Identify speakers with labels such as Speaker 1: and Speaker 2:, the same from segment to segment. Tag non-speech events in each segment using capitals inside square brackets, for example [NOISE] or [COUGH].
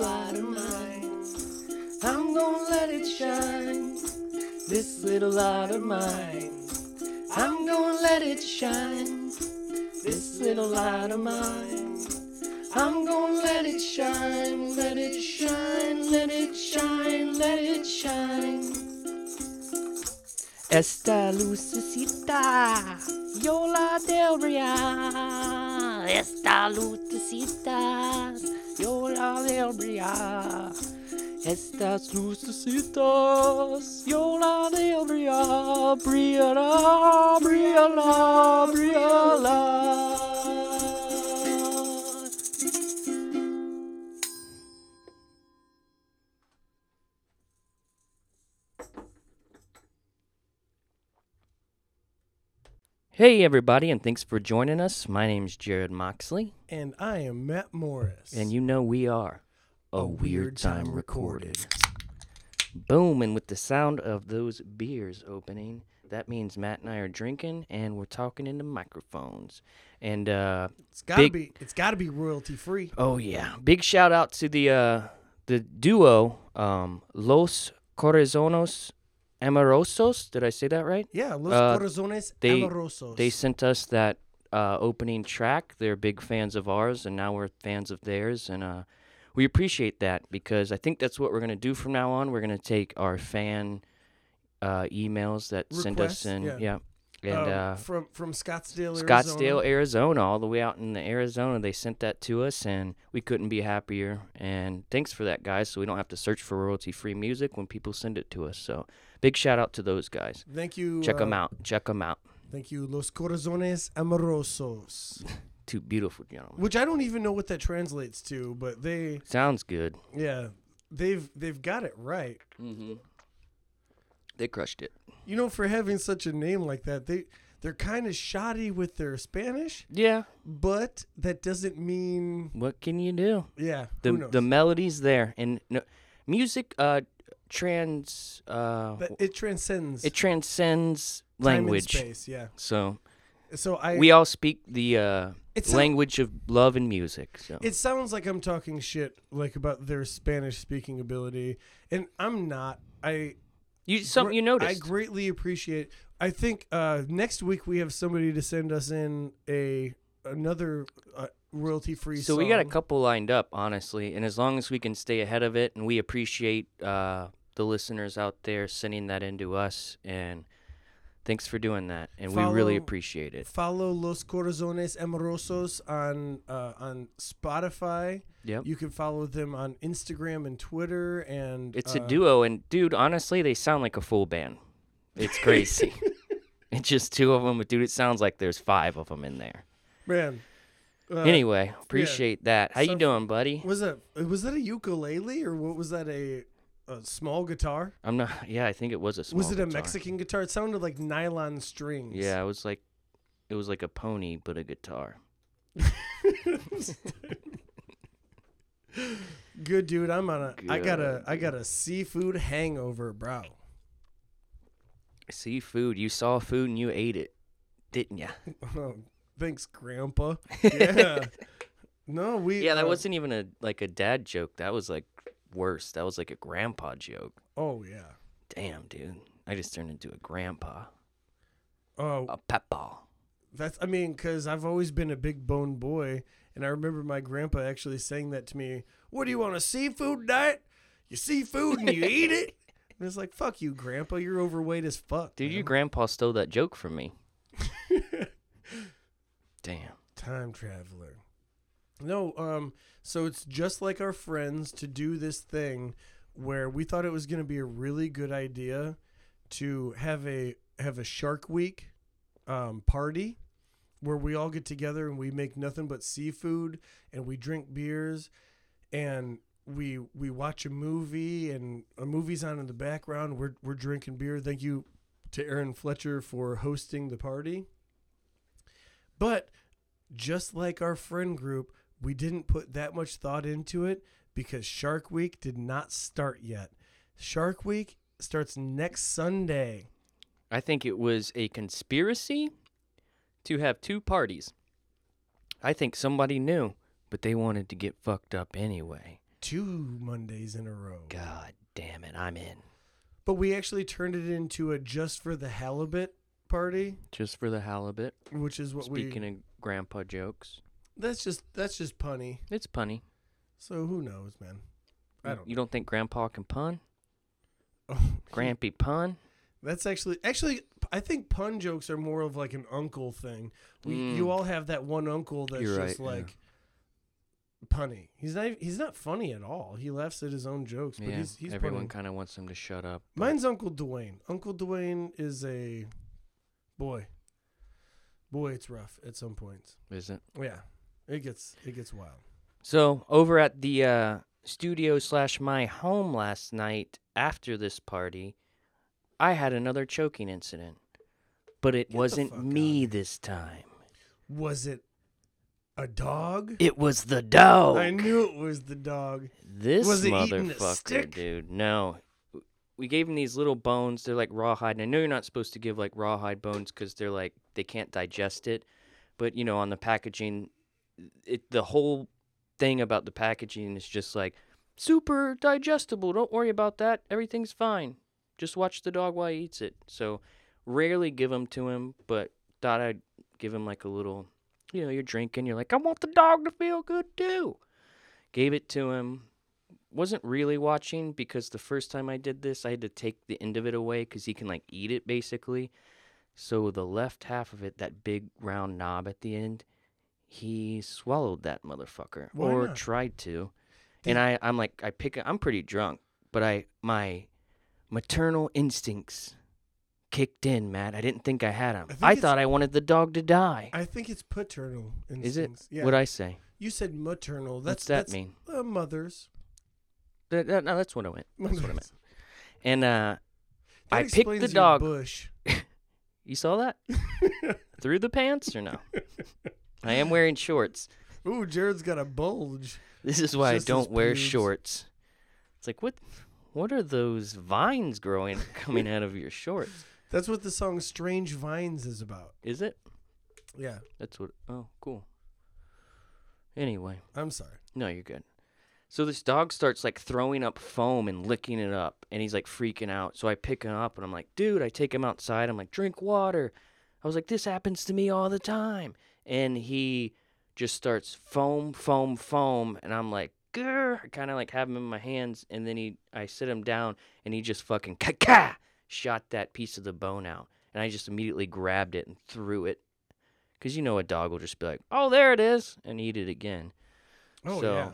Speaker 1: Light of mine, I'm gonna let it shine. This little light of mine, I'm gonna let it shine. This little light of mine, I'm gonna let it shine, let it shine, let it shine, let it shine. Esta lucecita, yo la del brillar. Esta lucecita, yo la brillar. Estas lucecitas, yo la brillar. Brillará, brillará, brillará. Hey, everybody, and thanks for joining us. My name's Jarrod Moxley,
Speaker 2: And I am Matt Morris.
Speaker 1: and you know we are a, weird, time, recorded. Boom, and with the sound of those beers opening, that means Matt and I are drinking and we're talking into microphones. And uh
Speaker 2: it's gotta
Speaker 1: big-
Speaker 2: be it's gotta be royalty free.
Speaker 1: oh yeah, big shout out to the uh the duo um Los Corazonos Amorosos. Did I say that right?
Speaker 2: Yeah, Los
Speaker 1: Uh,
Speaker 2: Corazones
Speaker 1: they-
Speaker 2: Amorosos.
Speaker 1: They sent us that uh, opening track. They're big fans of ours, and now we're fans of theirs, and uh, we appreciate that because I think that's what we're gonna do from now on. We're gonna take our fan uh, emails that send us
Speaker 2: Requests,
Speaker 1: in,
Speaker 2: yeah.
Speaker 1: And
Speaker 2: Um,
Speaker 1: uh,
Speaker 2: from from Scottsdale,
Speaker 1: Scottsdale,
Speaker 2: Arizona.
Speaker 1: Arizona, all the way out in the Arizona. They sent that to us, and we couldn't be happier. And thanks for that, guys. So we don't have to search for royalty-free music when people send it to us. So big shout out to those guys.
Speaker 2: Thank you.
Speaker 1: Check
Speaker 2: uh,
Speaker 1: them out. Check them out.
Speaker 2: Thank you, Los Corazones Amorosos. [LAUGHS]
Speaker 1: Two beautiful gentlemen.
Speaker 2: Which I don't even know what that translates to, but they
Speaker 1: Sounds good.
Speaker 2: yeah, they've they've got it right.
Speaker 1: Mm-hmm. They crushed it.
Speaker 2: You know, for having such a name like that, they they're kind of shoddy with their Spanish,
Speaker 1: Yeah.
Speaker 2: but that doesn't mean
Speaker 1: What can you do?
Speaker 2: yeah.
Speaker 1: The the melody's there, and no, music uh trans uh
Speaker 2: That- it transcends
Speaker 1: it transcends language.
Speaker 2: space. Yeah.
Speaker 1: So
Speaker 2: So I
Speaker 1: we all speak the uh
Speaker 2: it sound-
Speaker 1: language of love and music. So
Speaker 2: It sounds like I'm talking shit like about their Spanish speaking ability, and I'm not. I
Speaker 1: you some you
Speaker 2: I greatly appreciate. I think uh, next week we have somebody to send us in a another uh, royalty free.
Speaker 1: so we got a couple lined up, honestly, and as long as we can stay ahead of it, and we appreciate uh, the listeners out there sending that into us, and thanks for doing that, and we really appreciate it.
Speaker 2: Follow Los Corazones Amorosos on uh, on Spotify.
Speaker 1: Yep.
Speaker 2: You can follow them on Instagram and Twitter, and
Speaker 1: It's a
Speaker 2: uh,
Speaker 1: duo, and dude, honestly, they sound like a full band. It's crazy. [LAUGHS] it's just two of them, but dude, it sounds like there's five of them in there.
Speaker 2: Man. Uh,
Speaker 1: anyway, appreciate that. How you doing, buddy?
Speaker 2: was that was that a ukulele or what was that a a small guitar?
Speaker 1: I'm not. Yeah, I think it was a small.
Speaker 2: was it a
Speaker 1: guitar.
Speaker 2: Mexican guitar? It sounded like nylon strings.
Speaker 1: Yeah, it was like, it was like a pony, but a guitar. [LAUGHS]
Speaker 2: Good dude. I'm on a. I got a.
Speaker 1: Good.
Speaker 2: I got a seafood hangover, bro.
Speaker 1: Seafood. You saw food and you ate it, didn't ya? [LAUGHS]
Speaker 2: Oh, thanks, Grandpa. [LAUGHS] Yeah. no, we.
Speaker 1: Yeah, that
Speaker 2: uh,
Speaker 1: wasn't even a like a dad joke. That was like worse. That was like a grandpa joke.
Speaker 2: Oh yeah.
Speaker 1: Damn, dude. I just turned into a grandpa,
Speaker 2: Oh,
Speaker 1: a papa.
Speaker 2: that's. I mean, because I've always been a big bone boy, and I remember my grandpa actually saying that to me. What do you want a seafood diet? You see food and you eat it. [LAUGHS] And it's like, fuck you, Grandpa. You're overweight as fuck.
Speaker 1: Dude, your grandpa stole that joke from me. [LAUGHS] Damn.
Speaker 2: time traveler. No, um, so it's just like our friends to do this thing where we thought it was going to be a really good idea to have a have a Shark Week um, party where we all get together and we make nothing but seafood and we drink beers and we we watch a movie and a movie's on in the background. We're we're drinking beer. Thank you to Aaron Fletcher for hosting the party. But just like our friend group, we didn't put that much thought into it because Shark Week did not start yet. Shark Week starts next Sunday.
Speaker 1: I think it was a conspiracy to have two parties. I think somebody knew, but they wanted to get fucked up anyway.
Speaker 2: two Mondays in a row.
Speaker 1: God damn it, I'm in.
Speaker 2: But we actually turned it into a just for the halibut party,
Speaker 1: Just for the halibut.
Speaker 2: which is what
Speaker 1: Speaking
Speaker 2: we.
Speaker 1: Speaking of grandpa jokes,
Speaker 2: That's just that's just punny.
Speaker 1: it's punny.
Speaker 2: So who knows, man? I don't.
Speaker 1: You don't think grandpa can pun? [LAUGHS]
Speaker 2: know.
Speaker 1: Grampy pun?
Speaker 2: That's actually actually I think pun jokes are more of like an uncle thing. We,
Speaker 1: Mm.
Speaker 2: You all have that one uncle that's
Speaker 1: You're
Speaker 2: just
Speaker 1: right, yeah.
Speaker 2: like punny. He's not he's not funny at all. He laughs at his own jokes, but
Speaker 1: yeah.
Speaker 2: he's he's
Speaker 1: Everyone
Speaker 2: punny.
Speaker 1: kind of wants him to shut up. but-
Speaker 2: Mine's Uncle Dwayne. Uncle Dwayne is a boy. Boy, it's rough at some points.
Speaker 1: is it?
Speaker 2: Yeah, it gets it gets wild.
Speaker 1: So over at the uh, studio slash my home last night after this party, I had another choking incident, but it
Speaker 2: Get
Speaker 1: wasn't me this time.
Speaker 2: Was it a dog?
Speaker 1: It was the dog.
Speaker 2: I knew it was the dog.
Speaker 1: This
Speaker 2: Was it eating a
Speaker 1: motherfucker, dude. No. We gave him these little bones. They're like rawhide. And I know you're not supposed to give like rawhide bones because they're like they can't digest it. But you know, on the packaging, it the whole thing about the packaging is just like super digestible. Don't worry about that. Everything's fine. Just watch the dog while he eats it. So rarely give them to him, but thought I'd give him like a little. You know, you're drinking. You're like, I want the dog to feel good too. Gave it to him wasn't really watching because the first time I did this, I had to take the end of it away because he can like eat it basically. So the left half of it, that big round knob at the end, he swallowed that motherfucker
Speaker 2: Why
Speaker 1: or
Speaker 2: not?
Speaker 1: tried to.
Speaker 2: Did-
Speaker 1: and I, I'm like, I pick. I'm pretty drunk, but I my maternal instincts kicked in, Matt. I didn't think I had them.
Speaker 2: I think
Speaker 1: I,
Speaker 2: it's-
Speaker 1: thought I wanted the dog to die.
Speaker 2: I think it's paternal
Speaker 1: Is it?
Speaker 2: instincts. Yeah.
Speaker 1: What I say?
Speaker 2: you said maternal. That's
Speaker 1: What's that
Speaker 2: that's,
Speaker 1: mean?
Speaker 2: Uh, mothers.
Speaker 1: That, that- no, that's what I meant. That's what I meant.
Speaker 2: Mothers.
Speaker 1: And uh,
Speaker 2: That
Speaker 1: I picked the
Speaker 2: your
Speaker 1: dog.
Speaker 2: Bush. [LAUGHS]
Speaker 1: You saw that? [LAUGHS] Through the pants or no? [LAUGHS] I am wearing shorts.
Speaker 2: Ooh, Jarrod's got a bulge.
Speaker 1: This is why I
Speaker 2: Just his
Speaker 1: don't wear shorts. It's like what what are those vines growing [LAUGHS] coming out of your shorts?
Speaker 2: That's what the song "Strange Vines" is about.
Speaker 1: Is it?
Speaker 2: Yeah,
Speaker 1: That's what Oh, cool. Anyway,
Speaker 2: I'm sorry.
Speaker 1: no, you're good. So this dog starts like throwing up foam and licking it up and he's like freaking out. So I pick him up and I'm like, "Dude, I take him outside. I'm like, "Drink water." I was like, "This happens to me all the time." And he just starts foam, foam, foam, and I'm like, grr, I kind of like have him in my hands, and then he, I sit him down, and he just fucking ka ka shot that piece of the bone out, and I just immediately grabbed it and threw it, cause you know a dog will just be like, oh there it is, and eat it again.
Speaker 2: Oh
Speaker 1: So,
Speaker 2: yeah.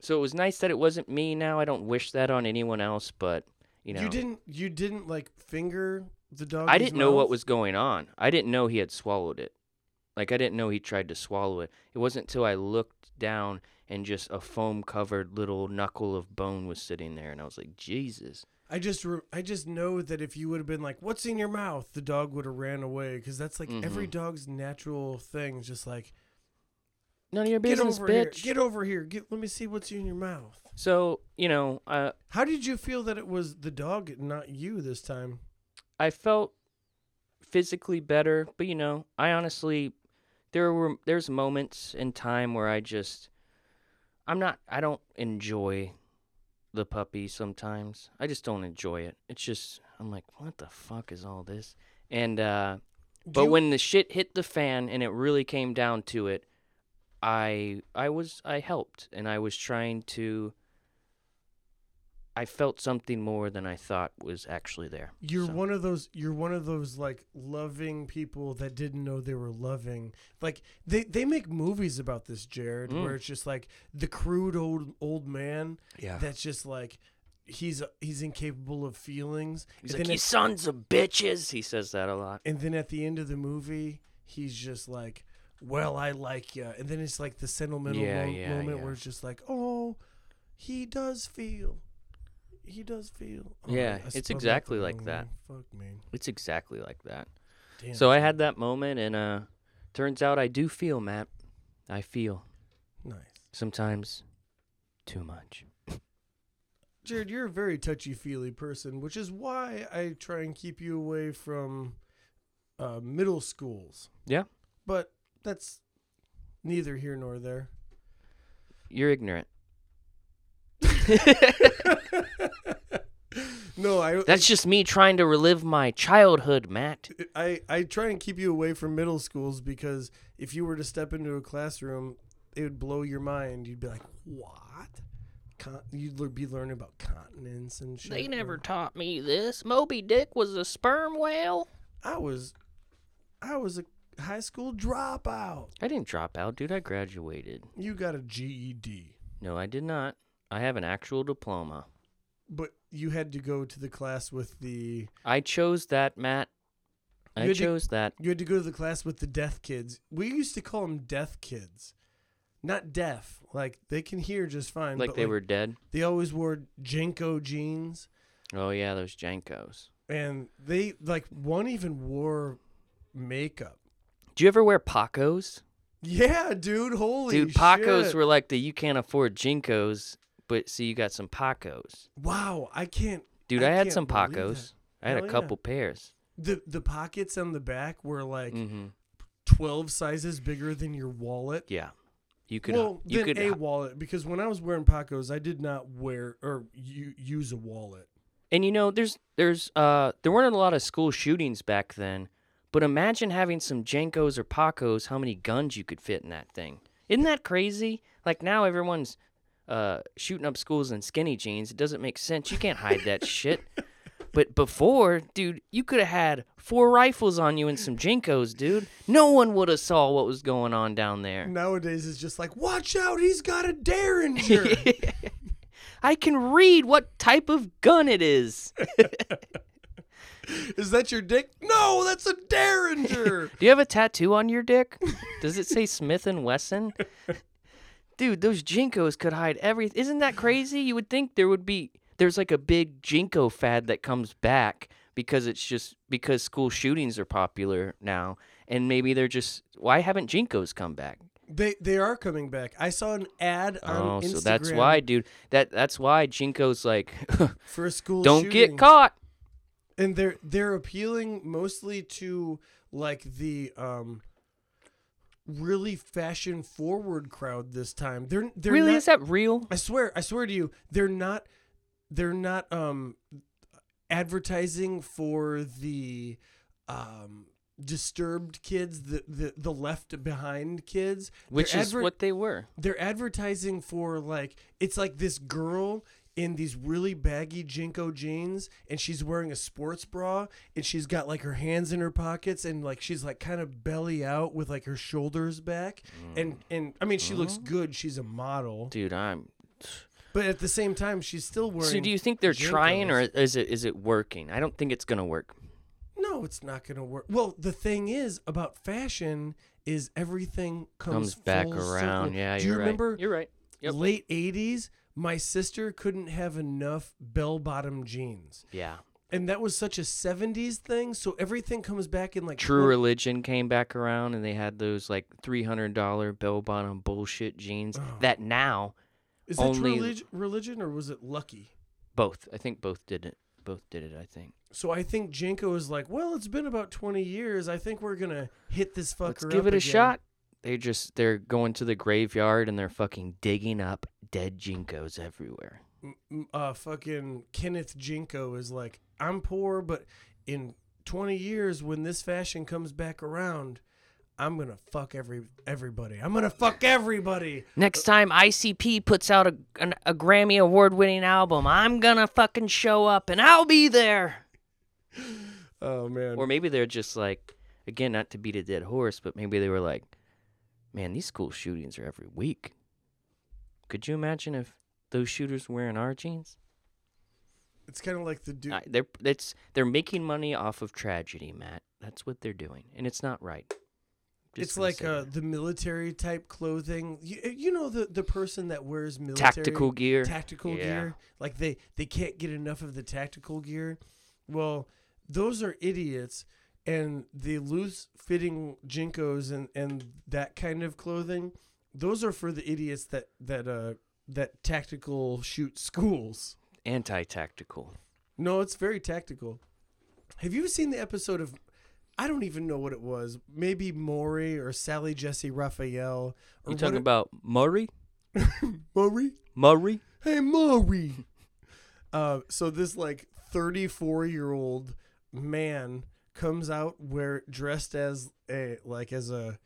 Speaker 1: So it was nice that it wasn't me. Now I don't wish that on anyone else, but you know, you
Speaker 2: didn't. You didn't like finger the dog.
Speaker 1: I didn't know what was going on. I didn't know he had swallowed it. Like I didn't know he tried to swallow it. It wasn't until I looked down and just a foam covered little knuckle of bone was sitting there and I was like, "Jesus."
Speaker 2: I just. Re- I just know that if you would have been like, "What's in your mouth?" the dog would have ran away because that's like every
Speaker 1: Mhm.
Speaker 2: dog's natural thing. Is Just like,
Speaker 1: None of your
Speaker 2: get
Speaker 1: business,
Speaker 2: over here.
Speaker 1: bitch.
Speaker 2: Get over here. Get. Let me see what's in your mouth.
Speaker 1: so, you know, uh,
Speaker 2: How did you feel that it was the dog, not you this time?
Speaker 1: I felt physically better, but you know, I honestly there were there's moments in time where I just I'm not I don't enjoy the puppy sometimes. I just don't enjoy it. It's just I'm like, what the fuck is all this? And uh
Speaker 2: Do
Speaker 1: but
Speaker 2: you-
Speaker 1: when the shit hit the fan and it really came down to it, I I was I helped and I was trying to I felt something more than I thought was actually there.
Speaker 2: You're
Speaker 1: So-
Speaker 2: one of those you're one of those like loving people that didn't know they were loving. Like they they make movies about this Jarrod
Speaker 1: Mm.
Speaker 2: where it's just like the crude old old man
Speaker 1: Yeah.
Speaker 2: that's just like he's he's incapable of feelings.
Speaker 1: He's
Speaker 2: and
Speaker 1: like,
Speaker 2: then
Speaker 1: you sons of bitches. He says that a lot.
Speaker 2: and then at the end of the movie he's just like well I like you and then it's like the sentimental
Speaker 1: Yeah,
Speaker 2: mo-
Speaker 1: yeah,
Speaker 2: moment
Speaker 1: yeah.
Speaker 2: where it's just like oh he does feel he does feel Oh,
Speaker 1: Yeah,
Speaker 2: I
Speaker 1: it's
Speaker 2: spelled that the
Speaker 1: exactly like that.
Speaker 2: way. fuck me
Speaker 1: It's exactly like that.
Speaker 2: Damn.
Speaker 1: So I had that moment, and uh, turns out I do feel, Matt. I feel
Speaker 2: nice
Speaker 1: sometimes too much.
Speaker 2: Jarrod, you're a very touchy feely person, which is why I try and keep you away from uh, middle schools.
Speaker 1: Yeah.
Speaker 2: But that's neither here nor there.
Speaker 1: You're ignorant. [LAUGHS]
Speaker 2: no, I
Speaker 1: That's just me trying to relive my childhood, Matt.
Speaker 2: I I try and keep you away from middle schools because if you were to step into a classroom, it would blow your mind. You'd be like, "What?" Con- you'd be learning about continents and shit.
Speaker 1: They never taught me this. Moby Dick was a sperm whale.
Speaker 2: I was, I was a high school dropout.
Speaker 1: I didn't drop out, dude. I graduated.
Speaker 2: You got a GED,
Speaker 1: No, I did not. I have an actual diploma.
Speaker 2: but you had to go to the class with the.
Speaker 1: I chose that, Matt. I
Speaker 2: You to-
Speaker 1: chose that.
Speaker 2: You had to go to the class with the deaf kids. We used to call them deaf kids, not deaf. Like they can hear just fine.
Speaker 1: Like
Speaker 2: but,
Speaker 1: they were dead.
Speaker 2: They always wore JNCO jeans.
Speaker 1: Oh yeah, those JNCOs.
Speaker 2: and they like one even wore makeup.
Speaker 1: Do you ever wear Pacos?
Speaker 2: Yeah, dude. Holy shit.
Speaker 1: Dude, Pacos
Speaker 2: shit.
Speaker 1: were like the you can't afford JNCOs, but see you got some Pacos.
Speaker 2: Wow, I can't.
Speaker 1: Dude,
Speaker 2: I
Speaker 1: I, had some Pacos. I had
Speaker 2: Hell
Speaker 1: a
Speaker 2: yeah.
Speaker 1: couple pairs.
Speaker 2: The the pockets on the back were like
Speaker 1: hmm
Speaker 2: twelve sizes bigger than your wallet.
Speaker 1: Yeah, you could.
Speaker 2: well,
Speaker 1: you could.
Speaker 2: a wallet because when I was wearing Pacos, I did not wear or u- use a wallet.
Speaker 1: And you know, there's there's uh there weren't a lot of school shootings back then, but imagine having some JNCOs or Pacos, how many guns you could fit in that thing. Isn't that crazy? Like now everyone's uh shooting up schools in skinny jeans. It doesn't make sense. You can't hide that shit. But before, dude, you could have had four rifles on you and some JNCOs, dude. No one would have saw what was going on down there.
Speaker 2: Nowadays, it's just like, watch out, he's got a derringer. [LAUGHS]
Speaker 1: I can read what type of gun it is. [LAUGHS]
Speaker 2: Is that your dick? No, that's a derringer. [LAUGHS]
Speaker 1: Do you have a tattoo on your dick? Does it say Smith and Wesson? Dude, those JNCOs could hide everything. Isn't that crazy? You would think there would be there's like a big JNCO fad that comes back because it's just because school shootings are popular now and maybe they're just why haven't JNCOs come back?
Speaker 2: they they are coming back. I saw an ad on
Speaker 1: Oh,
Speaker 2: Instagram
Speaker 1: so that's why, dude. That that's why JNCOs like [LAUGHS]
Speaker 2: for a school
Speaker 1: don't
Speaker 2: shooting.
Speaker 1: get caught.
Speaker 2: and they're they're appealing mostly to like the um really fashion forward crowd this time. They're they're
Speaker 1: really
Speaker 2: not,
Speaker 1: is that real?
Speaker 2: I swear, I swear to you, they're not they're not um advertising for the um disturbed kids, the the, the left behind kids.
Speaker 1: Which
Speaker 2: They're
Speaker 1: is
Speaker 2: adver-
Speaker 1: what they were.
Speaker 2: they're advertising for like it's like this girl in these really baggy JNCO jeans and she's wearing a sports bra and she's got like her hands in her pockets and like she's like kind of belly out with like her shoulders back mm. and and I mean she looks good she's a model
Speaker 1: Dude, I'm
Speaker 2: but at the same time she's still wearing
Speaker 1: So do you think they're trying or
Speaker 2: JNCOs.
Speaker 1: is it is it working? I don't think it's gonna work.
Speaker 2: no it's not gonna work well the thing is about fashion is everything comes,
Speaker 1: Comes back
Speaker 2: full
Speaker 1: around.
Speaker 2: circle.
Speaker 1: Yeah,
Speaker 2: do you
Speaker 1: you're
Speaker 2: remember
Speaker 1: right. You're right. Yep.
Speaker 2: late 80s my sister couldn't have enough bell bottom jeans
Speaker 1: Yeah.
Speaker 2: and that was such a 70s thing so everything comes back in like
Speaker 1: True Religion came back around and they had those like three hundred dollar bell bottom bullshit jeans
Speaker 2: Oh.
Speaker 1: that now
Speaker 2: is that
Speaker 1: only-
Speaker 2: true relig- religion or was it lucky
Speaker 1: both I think both did it. Both did it. I think.
Speaker 2: so i think JNCO is like well it's been about 20 years i think we're gonna hit this fucker
Speaker 1: Let's give it a
Speaker 2: again."
Speaker 1: shot. They just they're going to the graveyard and they're fucking digging up dead JNCOs everywhere.
Speaker 2: M- m- uh fucking kenneth jinko is like i'm poor but in 20 years when this fashion comes back around i'm gonna fuck every everybody i'm gonna fuck everybody
Speaker 1: Next time ICP puts out a an, a Grammy award winning album, I'm gonna fucking show up and I'll be there.
Speaker 2: oh man
Speaker 1: Or maybe they're just like, again, not to beat a dead horse, but maybe they were like, man, these school shootings are every week. Could you imagine if those shooters were wearing our jeans?
Speaker 2: It's kind of like the dude.
Speaker 1: I- they're it's they're making money off of tragedy, Matt. That's what they're doing, and it's not right. Just
Speaker 2: it's like uh, the military type clothing. You, you know the the person that wears military
Speaker 1: tactical gear.
Speaker 2: tactical
Speaker 1: Yeah.
Speaker 2: gear. Like they they can't get enough of the tactical gear. Well, those are idiots, and the loose fitting JNCOs and and that kind of clothing. Those are for the idiots that that uh that tactical shoot schools.
Speaker 1: Anti-tactical.
Speaker 2: No, it's very tactical. Have you seen the episode of? I don't even know what it was. Maybe Maury or Sally Jessy Raphael. Or
Speaker 1: You talking
Speaker 2: what-
Speaker 1: about Murray? [LAUGHS]
Speaker 2: Maury?
Speaker 1: Murray?
Speaker 2: Hey, Maury. uh, so this like 34 year old man comes out where dressed as a like as a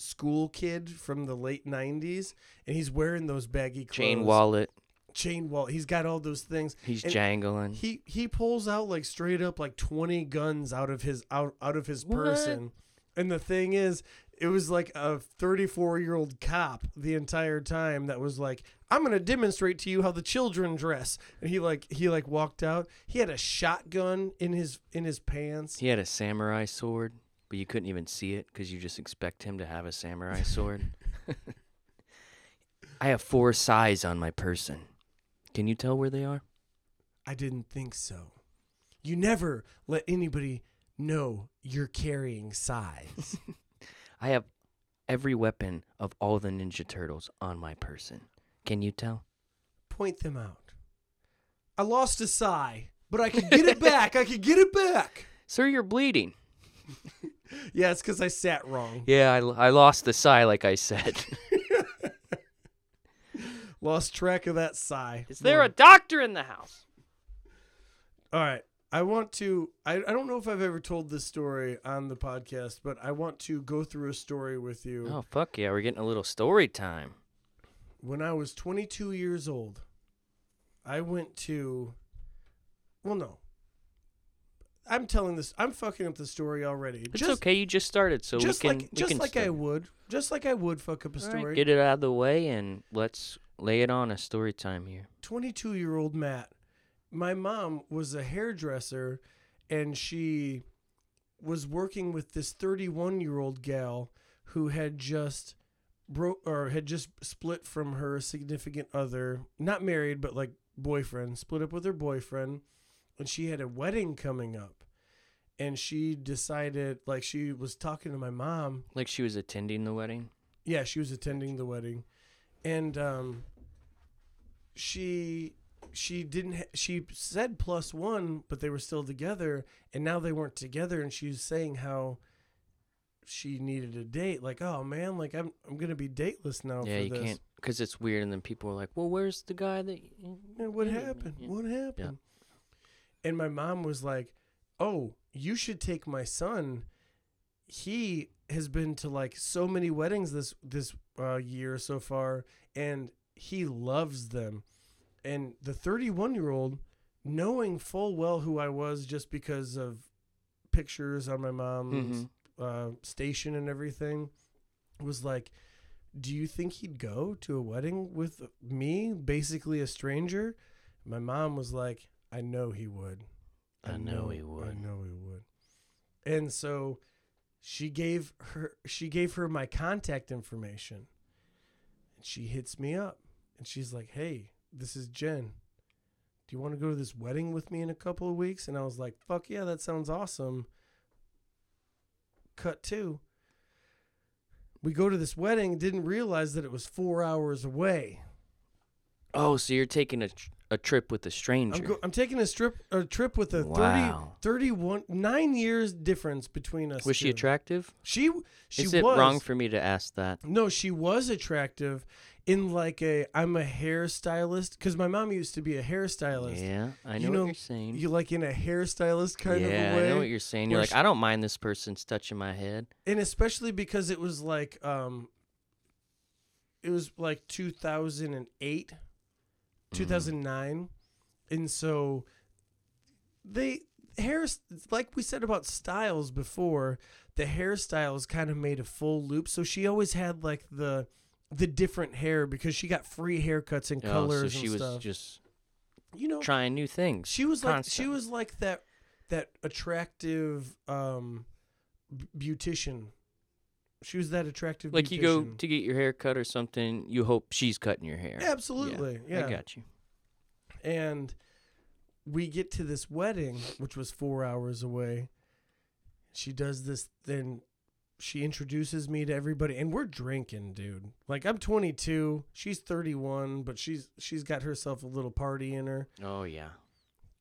Speaker 2: school kid from the late 90s and he's wearing those baggy clothes.
Speaker 1: Chain wallet.
Speaker 2: chain wallet he's got all those things.
Speaker 1: He's
Speaker 2: And
Speaker 1: jangling.
Speaker 2: he he pulls out like straight up like 20 guns out of his out out of his
Speaker 1: What?
Speaker 2: person. And the thing is it was like a 34 year old cop the entire time that was like i'm gonna demonstrate to you how the children dress. And he like he like walked out. He had a shotgun in his in his pants.
Speaker 1: He had a samurai sword, but you couldn't even see it because you just expect him to have a samurai sword. [LAUGHS] I have four sais on my person. Can you tell where they are?
Speaker 2: i didn't think so you never let anybody know you're carrying sais [LAUGHS]
Speaker 1: I have every weapon of all the Ninja Turtles on my person. Can you tell?
Speaker 2: point them out i lost a sai but i could get it back i could get it back [LAUGHS]
Speaker 1: Sir, you're bleeding. [LAUGHS]
Speaker 2: Yeah, it's because I sat wrong.
Speaker 1: Yeah, I, I lost the sai, like I said. [LAUGHS]
Speaker 2: Lost track of that sai.
Speaker 1: Is there a doctor in the house?
Speaker 2: All right. I want to. I, I don't know if I've ever told this story on the podcast, but I want to go through a story with you.
Speaker 1: Oh, fuck yeah. We're getting a little story time.
Speaker 2: When I was 22 years old, I went to. Well, no. I'm telling this. I'm fucking up the story already.
Speaker 1: It's okay. You just started, so
Speaker 2: just
Speaker 1: we can.
Speaker 2: like
Speaker 1: we
Speaker 2: just
Speaker 1: can
Speaker 2: like I would, just like I would fuck up a
Speaker 1: All
Speaker 2: story.
Speaker 1: right, get it out of the way and let's lay it on a story time here.
Speaker 2: 22 year old Matt. My mom was a hairdresser and she was working with this 31 year old gal who had just broke or had just split from her significant other, not married, but like boyfriend, split up with her boyfriend. And she had a wedding coming up. And she decided, like, she was talking to my mom
Speaker 1: Like she was attending the wedding.
Speaker 2: yeah, she was attending the wedding, and um, she she didn't. Ha- she said plus one, but they were still together, and now they weren't together. And she was saying how she needed a date. Like, oh man, like I'm I'm gonna be dateless now
Speaker 1: yeah,
Speaker 2: for
Speaker 1: you
Speaker 2: this.
Speaker 1: can't because it's weird, and then people are like, "Well, where's the guy that?"
Speaker 2: what happened? What happened? And my mom was like, "Oh, you should take my son. He has been to like so many weddings this this uh, year so far, and he loves them." And the 31 year old, knowing full well who I was just because of pictures on my mom's
Speaker 1: Mhm.
Speaker 2: uh, station and everything, was like, "Do you think he'd go to a wedding with me, basically a stranger?" My mom was like, "I know he would.
Speaker 1: I know he would.
Speaker 2: I know he would." And so she gave her she gave her my contact information. And she hits me up and she's like, "Hey, this is Jen. Do you want to go to this wedding with me in a couple of weeks?" And I was like, "Fuck yeah, that sounds awesome." Cut two. We go to this wedding, didn't realize that it was 4 hours away.
Speaker 1: Oh, so you're taking a tr- a trip with a stranger?
Speaker 2: I'm, go- I'm taking a strip a trip with a
Speaker 1: Wow.
Speaker 2: 30 31 9 years difference between us.
Speaker 1: was she attractive?
Speaker 2: She she
Speaker 1: Is
Speaker 2: was
Speaker 1: it wrong for me to ask that?
Speaker 2: No, she was attractive in like a I'm a hairstylist cuz my mom used to be a hairstylist.
Speaker 1: Yeah, I know,
Speaker 2: You
Speaker 1: what you're saying.
Speaker 2: You like in a hairstylist kind
Speaker 1: yeah,
Speaker 2: of a way.
Speaker 1: I know what you're saying. You're like,
Speaker 2: she-
Speaker 1: I don't mind this person's touching my head.
Speaker 2: and especially because it was like um it was like 2008 2009 and so they hair like we said about styles before the hairstyles kind of made a full loop. So she always had like the the different hair because she got free haircuts and
Speaker 1: Oh,
Speaker 2: colors
Speaker 1: so she
Speaker 2: and
Speaker 1: was
Speaker 2: stuff.
Speaker 1: just
Speaker 2: you know
Speaker 1: trying new things.
Speaker 2: she was like she was like that that attractive um beautician she was that attractive
Speaker 1: like you go to get your hair cut or something, you hope she's cutting your hair.
Speaker 2: absolutely. Yeah,
Speaker 1: I got you.
Speaker 2: and we get to this wedding which was four hours away. She does this then she introduces me to everybody and we're drinking dude. Like i'm 22 she's 31 but she's she's got herself a little party in her.
Speaker 1: Oh yeah.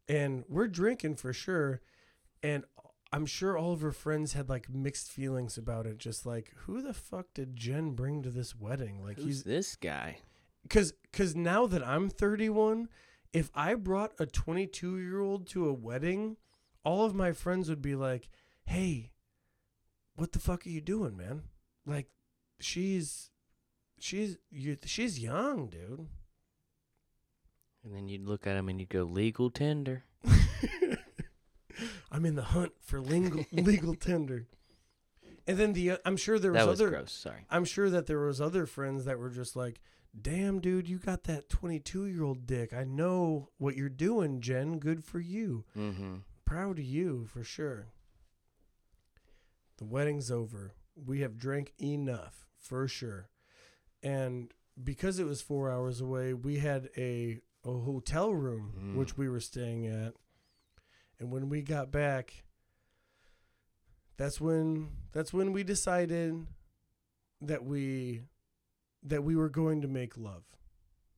Speaker 2: and we're drinking for sure. And i'm sure all of her friends had like mixed feelings about it just like who the fuck did jen bring to this wedding like
Speaker 1: Who's
Speaker 2: he's
Speaker 1: this guy?
Speaker 2: cuz cuz now that I'm 31, if I brought a 22-year-old to a wedding, all of my friends would be like, "Hey, what the fuck are you doing, man? Like she's she's you she's young, dude."
Speaker 1: And then you'd look at him and you'd go, legal tender. [LAUGHS]
Speaker 2: I'm in the hunt for legal [LAUGHS] legal tender. And then the uh, I'm sure there was
Speaker 1: That was
Speaker 2: other
Speaker 1: gross. Sorry.
Speaker 2: I'm sure that there was other friends that were just like, "Damn, dude, you got that 22 year old dick. I know what you're doing, Jen. Good for you.
Speaker 1: Mm-hmm.
Speaker 2: Proud of you for sure." The wedding's over. We have drank enough for sure, and because it was four hours away, we had a a hotel room
Speaker 1: Mm.
Speaker 2: which we were staying at, and when we got back. That's when that's when we decided that we that we were going to make love.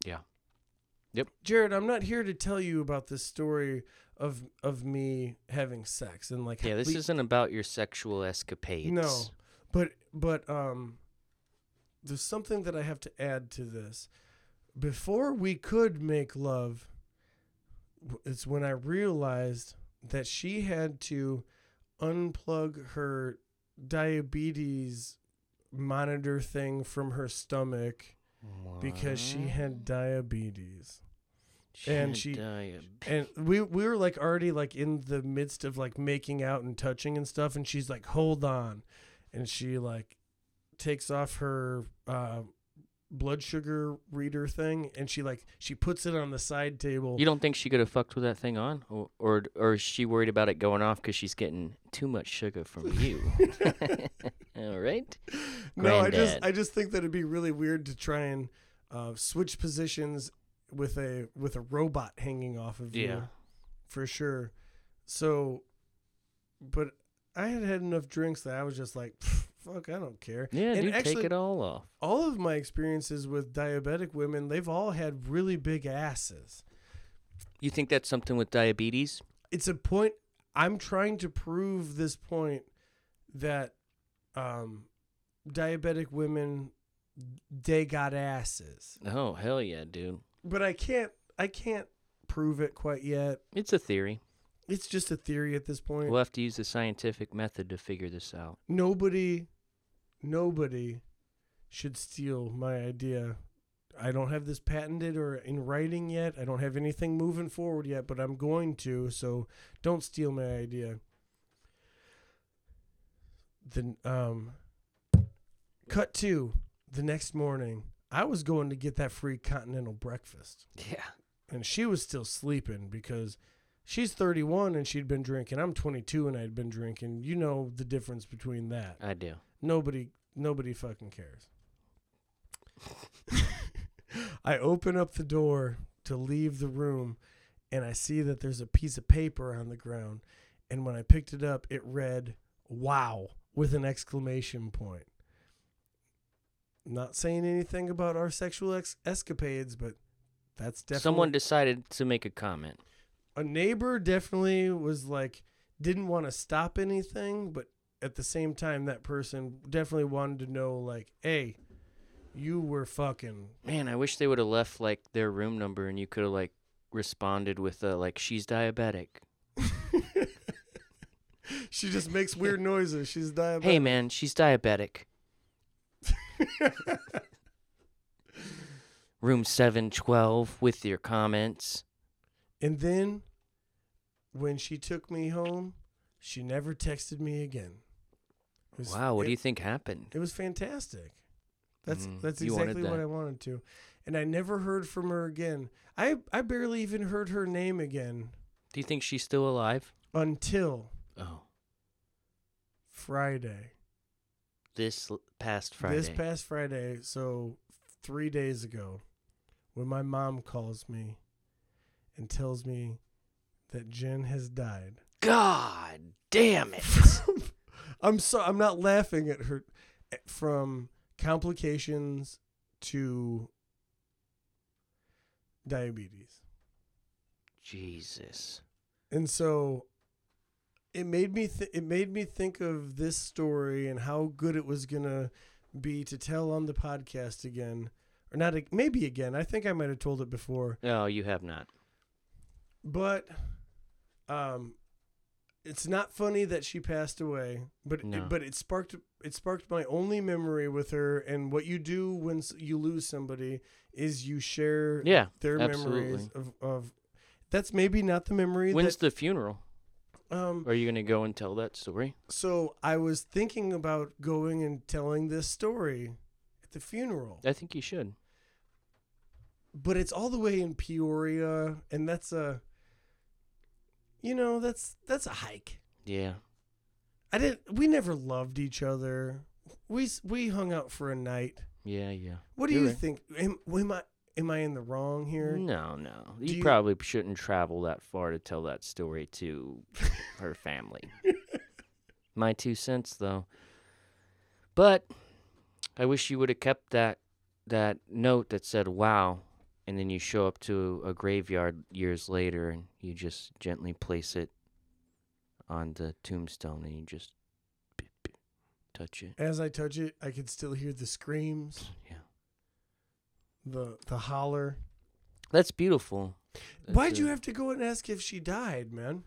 Speaker 1: Yeah. Yep.
Speaker 2: Jarrod, I'm not here to tell you about this story of of me having sex and like
Speaker 1: Yeah, this
Speaker 2: we-
Speaker 1: isn't about your sexual escapades.
Speaker 2: no, but but um, there's something that I have to add to this. Before we could make love, it's when I realized that she had to unplug her diabetes monitor thing from her stomach because she had diabetes.
Speaker 1: She
Speaker 2: and she-
Speaker 1: diabetes.
Speaker 2: and we we were like already like in the midst of like making out and touching and stuff and she's like hold on and she like takes off her uh blood sugar reader thing and she like she puts it on the side table
Speaker 1: You don't think she could have fucked with that thing on, or or, or is she worried about it going off because she's getting too much sugar from you? [LAUGHS] [LAUGHS] All right.
Speaker 2: no i just
Speaker 1: Granddad.
Speaker 2: i just think that it'd be really weird to try and uh switch positions with a with a robot hanging off of you
Speaker 1: Yeah.
Speaker 2: for sure. So, but I had had enough drinks that I was just like, "Pff, fuck, I don't care.
Speaker 1: Yeah,
Speaker 2: And
Speaker 1: dude,
Speaker 2: actually-
Speaker 1: take it all off.
Speaker 2: All of my experiences with diabetic women, they've all had really big asses.
Speaker 1: You think that's something with diabetes?
Speaker 2: It's a point. I'm trying to prove this point that um, diabetic women, they got asses.
Speaker 1: Oh hell yeah, dude!
Speaker 2: But I can't. I can't prove it quite yet.
Speaker 1: It's a theory.
Speaker 2: It's just a theory at this point.
Speaker 1: We'll have to use the scientific method to figure this out.
Speaker 2: nobody nobody should steal my idea. I don't have this patented or in writing yet. I don't have anything moving forward yet but i'm going to so don't steal my idea. Then um cut to the next morning. I was going to get that free continental breakfast.
Speaker 1: Yeah.
Speaker 2: and she was still sleeping because she's 31 and she'd been drinking. I'm 22 and i'd been drinking. You know the difference between that.
Speaker 1: I do.
Speaker 2: Nobody nobody fucking cares [LAUGHS] i open up the door to leave the room and i see that there's a piece of paper on the ground and when i picked it up it read wow with an exclamation point not saying anything about our sexual ex- escapades but that's definitely
Speaker 1: Someone decided to make a comment.
Speaker 2: a neighbor definitely was like didn't want to stop anything but at the same time that person definitely wanted to know like hey you were fucking
Speaker 1: Man, I wish they would have left like their room number and you could have like responded with uh, like she's diabetic. [LAUGHS]
Speaker 2: she just makes weird [LAUGHS] noises she's diabetic
Speaker 1: Hey man, she's diabetic. [LAUGHS] Room 712 with your comments.
Speaker 2: and then when she took me home she never texted me again was-
Speaker 1: Wow, what
Speaker 2: it,
Speaker 1: do you think happened?
Speaker 2: it was fantastic that's
Speaker 1: Mm,
Speaker 2: that's exactly what i wanted to and i never heard from her again i i barely even heard her name again
Speaker 1: Do you think she's still alive?
Speaker 2: until
Speaker 1: Oh,
Speaker 2: Friday.
Speaker 1: this past Friday.
Speaker 2: This past Friday, so three days ago, when my mom calls me and tells me that Jen has died.
Speaker 1: God damn it. [LAUGHS]
Speaker 2: I'm so I'm not laughing at her eh, from complications to diabetes.
Speaker 1: Jesus.
Speaker 2: And so it made me th- it made me think of this story and how good it was going to be to tell on the podcast again or not. Maybe again. I think I might have told it before,
Speaker 1: No, you have not.
Speaker 2: but um, it's not funny that she passed away. But
Speaker 1: No.
Speaker 2: it, but it sparked it sparked my only memory with her. And what you do when you lose somebody is you share
Speaker 1: Yeah,
Speaker 2: their memories of, of. That's maybe not the memory
Speaker 1: When's
Speaker 2: that.
Speaker 1: the funeral?
Speaker 2: Um,
Speaker 1: Are you gonna go and tell that story?
Speaker 2: so I was thinking about going and telling this story at the funeral.
Speaker 1: I think you should.
Speaker 2: but it's all the way in Peoria, and that's a, you know, that's that's a hike.
Speaker 1: Yeah.
Speaker 2: I didn't. We never loved each other. We we hung out for a night.
Speaker 1: Yeah, yeah.
Speaker 2: What do
Speaker 1: You're
Speaker 2: you
Speaker 1: right.
Speaker 2: think? Am, am I am I in the wrong here?
Speaker 1: No, no. You,
Speaker 2: you-
Speaker 1: probably shouldn't travel that far to tell that story to her family. [LAUGHS] My two cents, though. But I wish you would have kept that that note that said "Wow," and then you show up to a graveyard years later and you just gently place it on the tombstone and you just beep, beep, touch it.
Speaker 2: As I touch it, I can still hear the screams,
Speaker 1: Yeah,
Speaker 2: the the holler.
Speaker 1: that's beautiful.
Speaker 2: Why'd
Speaker 1: That's
Speaker 2: you have to go and ask if she died, man?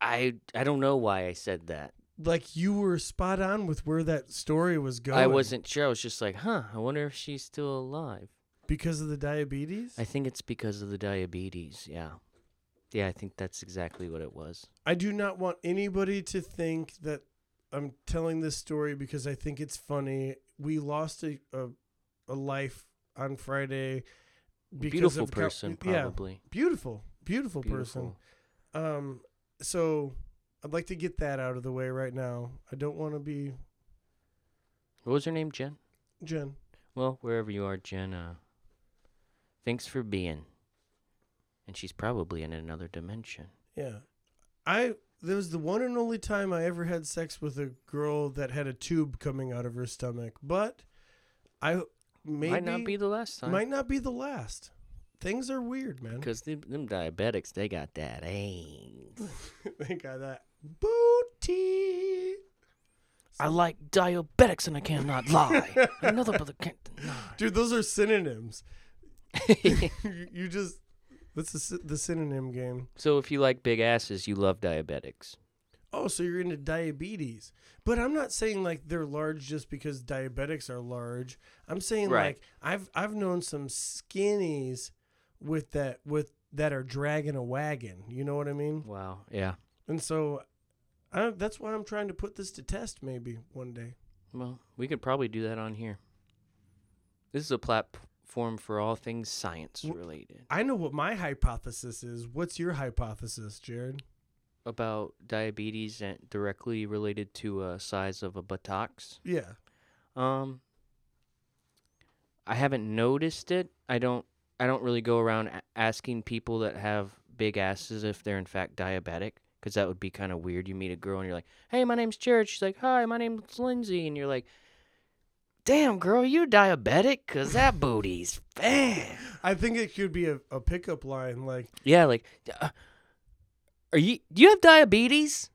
Speaker 1: I I don't know why I said that.
Speaker 2: Like you were spot on with where that story was going.
Speaker 1: I wasn't sure. I was just like, huh, I wonder if she's still alive.
Speaker 2: Because of the diabetes.
Speaker 1: I think it's because of the diabetes. Yeah. Yeah, I think that's exactly what it was.
Speaker 2: I do not want anybody to think that I'm telling this story because I think it's funny. We lost a a, a life on Friday. Because
Speaker 1: Beautiful
Speaker 2: of
Speaker 1: person,
Speaker 2: yeah,
Speaker 1: probably.
Speaker 2: beautiful, beautiful,
Speaker 1: Beautiful.
Speaker 2: person. Um, so I'd like to get that out of the way right now. I don't want to be
Speaker 1: What was her name, Jen?
Speaker 2: Jen.
Speaker 1: Well, wherever you are, Jen, uh, thanks for being. And she's probably in another dimension.
Speaker 2: Yeah, I. There was the one and only time I ever had sex with a girl that had a tube coming out of her stomach, but I maybe
Speaker 1: Might not be the last time.
Speaker 2: might not be the last. Things are weird, man.
Speaker 1: Because them, them diabetics, they got that [LAUGHS] AIDS.
Speaker 2: they got that booty.
Speaker 1: I like diabetics and I cannot lie. [LAUGHS] Another brother can't deny.
Speaker 2: Dude, those are synonyms. [LAUGHS] you, just that's the, the synonym game.
Speaker 1: so if you like big asses, you love diabetics.
Speaker 2: Oh, so you're into diabetes. But I'm not saying like they're large just because diabetics are large. I'm saying
Speaker 1: Right.
Speaker 2: like I've I've known some skinnies with that with that are dragging a wagon. You know what I mean?
Speaker 1: Wow. Yeah.
Speaker 2: And so I, that's why I'm trying to put this to test maybe one day.
Speaker 1: Well, we could probably do that on here. This is a platform for all things science related.
Speaker 2: I know what my hypothesis is. What's your hypothesis, Jarrod?
Speaker 1: About diabetes and directly related to uh, size of a buttocks.
Speaker 2: Yeah.
Speaker 1: Um, I haven't noticed it. I don't. I don't really go around a- asking people that have big asses if they're in fact diabetic, because that would be kind of weird. You meet a girl and you're like, "Hey, my name's Jarrod." She's like, "Hi, my name's Lindsay," and you're like, "Damn, girl, you diabetic? Cause that [LAUGHS] booty's bad."
Speaker 2: I think it could be a, a pickup line like,
Speaker 1: Yeah, like, uh, are you? Do you have diabetes?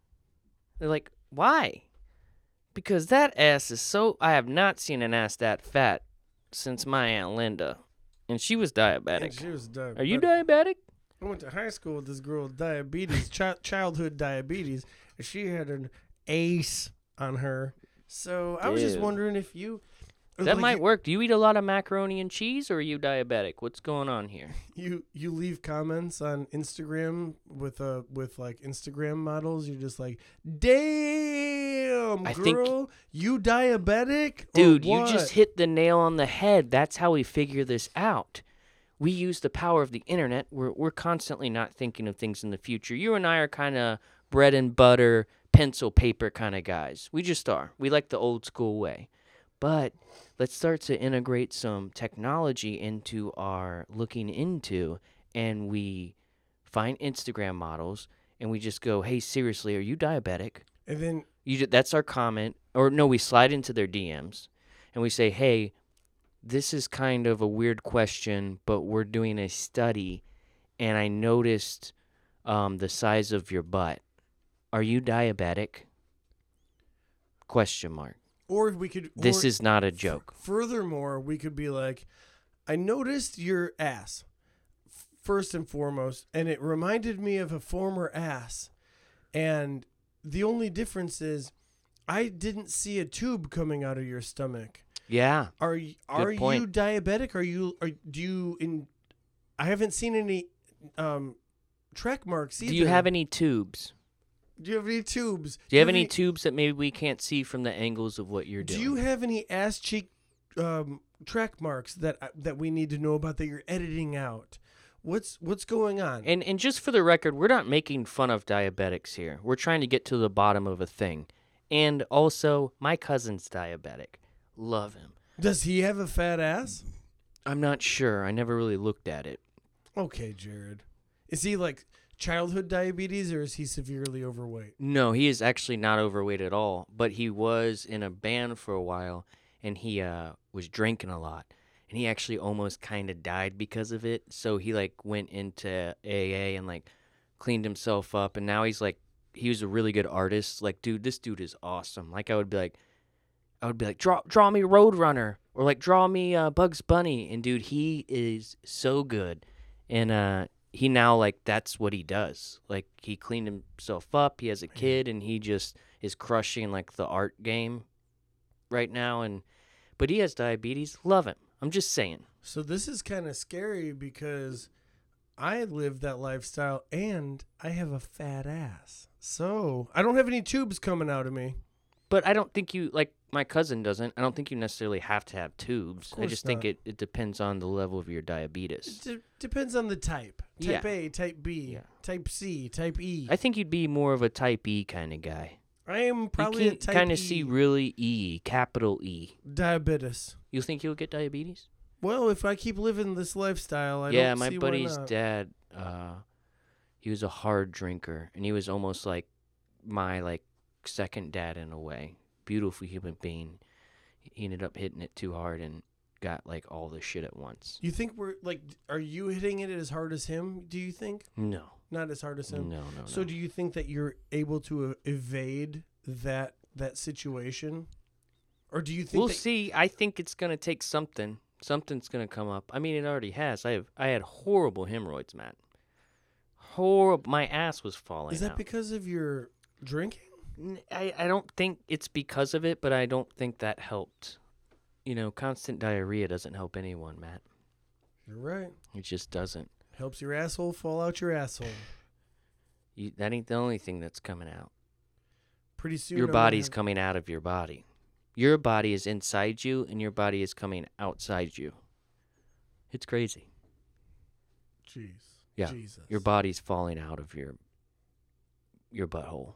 Speaker 1: They're like, why? Because that ass is so. I have not seen an ass that fat since my aunt Linda, and she was
Speaker 2: and
Speaker 1: diabetic.
Speaker 2: she was diabetic.
Speaker 1: Are you diabetic?
Speaker 2: I went to high school with this girl with diabetes, chi- childhood diabetes, and she had an ace on her. So I was just wondering if you.
Speaker 1: That
Speaker 2: like,
Speaker 1: might
Speaker 2: you,
Speaker 1: work. Do you eat a lot of macaroni and cheese, or are you diabetic? What's going on here? [LAUGHS]
Speaker 2: You you leave comments on Instagram with uh with like Instagram models. You're just like, damn,
Speaker 1: I think-
Speaker 2: girl, you diabetic,
Speaker 1: Dude, you just hit the nail on the head. That's how we figure this out. We use the power of the internet. We're, we're constantly not thinking of things in the future. You and I are kind of bread and butter, pencil paper kind of guys. We just are. We like the old school way. But let's start to integrate some technology into our looking into, and we find Instagram models, and we just go, hey, seriously, are you diabetic?
Speaker 2: and then
Speaker 1: You ju- that's our comment, or no, we slide into their DMs, and we say, "Hey, this is kind of a weird question, but we're doing a study, and I noticed um, the size of your butt. Are you diabetic?" Question mark.
Speaker 2: Or we could.
Speaker 1: This
Speaker 2: or
Speaker 1: is not a joke.
Speaker 2: Furthermore, we could be like, I noticed your ass first and foremost, and it reminded me of a former ass. And the only difference is, I didn't see a tube coming out of your stomach.
Speaker 1: Yeah.
Speaker 2: Are are you diabetic? Are you are do you in? I haven't seen any um track marks either.
Speaker 1: Do you have any tubes?
Speaker 2: Do you have any tubes?
Speaker 1: Do you have any tubes that maybe we can't see from the angles of what you're doing?
Speaker 2: Do you have any ass cheek um, track marks that uh, that we need to know about that you're editing out? What's what's going on?
Speaker 1: And and just for the record, we're not making fun of diabetics here. We're trying to get to the bottom of a thing. And also, my cousin's diabetic. Love him.
Speaker 2: Does he have a fat ass?
Speaker 1: I'm not sure. I never really looked at it.
Speaker 2: Okay, Jarrod. Is he like childhood diabetes or is he severely overweight?
Speaker 1: No, he is actually not overweight at all, but he was in a band for a while and he uh was drinking a lot. And he actually almost kind of died because of it. So he like went into AA and like cleaned himself up and now he's like he was a really good artist. Like dude, this dude is awesome. Like I would be like I would be like draw draw me Roadrunner or like draw me uh, Bugs Bunny and dude, he is so good. And uh he now like that's what he does. Like he cleaned himself up. He has a kid, and he just is crushing like the art game right now. And but he has diabetes. Love him. I'm just saying.
Speaker 2: So this is kind of scary because I live that lifestyle and I have a fat ass. So I don't have any tubes coming out of me.
Speaker 1: But I don't think you like my cousin doesn't. I don't think you necessarily have to have tubes. I
Speaker 2: course
Speaker 1: just think
Speaker 2: not.
Speaker 1: it, it depends on the level of your diabetes.
Speaker 2: D- depends on the type. Type
Speaker 1: Yeah.
Speaker 2: A, type B,
Speaker 1: Yeah.
Speaker 2: type C, type E.
Speaker 1: I think you'd be more of a type E kind of guy.
Speaker 2: I am probably
Speaker 1: you
Speaker 2: a type
Speaker 1: kind
Speaker 2: E
Speaker 1: of see really E, capital E.
Speaker 2: diabetes.
Speaker 1: You think you'll get diabetes?
Speaker 2: Well, if I keep living this lifestyle, I
Speaker 1: yeah,
Speaker 2: don't
Speaker 1: my
Speaker 2: see
Speaker 1: buddy's
Speaker 2: why not.
Speaker 1: dad, uh, he was a hard drinker, and he was almost like my like second dad in a way. Beautiful human being. He ended up hitting it too hard and got like all the shit at once.
Speaker 2: You think we're like, are you hitting it as hard as him? Do you think
Speaker 1: No,
Speaker 2: not as hard as him? no.
Speaker 1: No.
Speaker 2: So
Speaker 1: no.
Speaker 2: do you think that you're able to uh, evade that that situation, or do you think
Speaker 1: we'll
Speaker 2: that,
Speaker 1: see. I think it's gonna take something. Something's gonna come up. I mean, it already has. I have. I had horrible hemorrhoids, Matt. Horrible. My ass was falling.
Speaker 2: is that
Speaker 1: out.
Speaker 2: because of your drinking?
Speaker 1: I, I don't think it's because of it, but I don't think that helped. You know, constant diarrhea doesn't help anyone, Matt.
Speaker 2: You're right.
Speaker 1: It just doesn't.
Speaker 2: Helps your asshole fall out your asshole.
Speaker 1: You, that ain't the only thing that's coming out.
Speaker 2: Pretty soon,
Speaker 1: your body's
Speaker 2: have-
Speaker 1: coming out of your body. Your body is inside you, and your body is coming outside you. It's crazy.
Speaker 2: Jeez.
Speaker 1: Yeah,
Speaker 2: Jesus.
Speaker 1: Your body's falling out of your your butthole.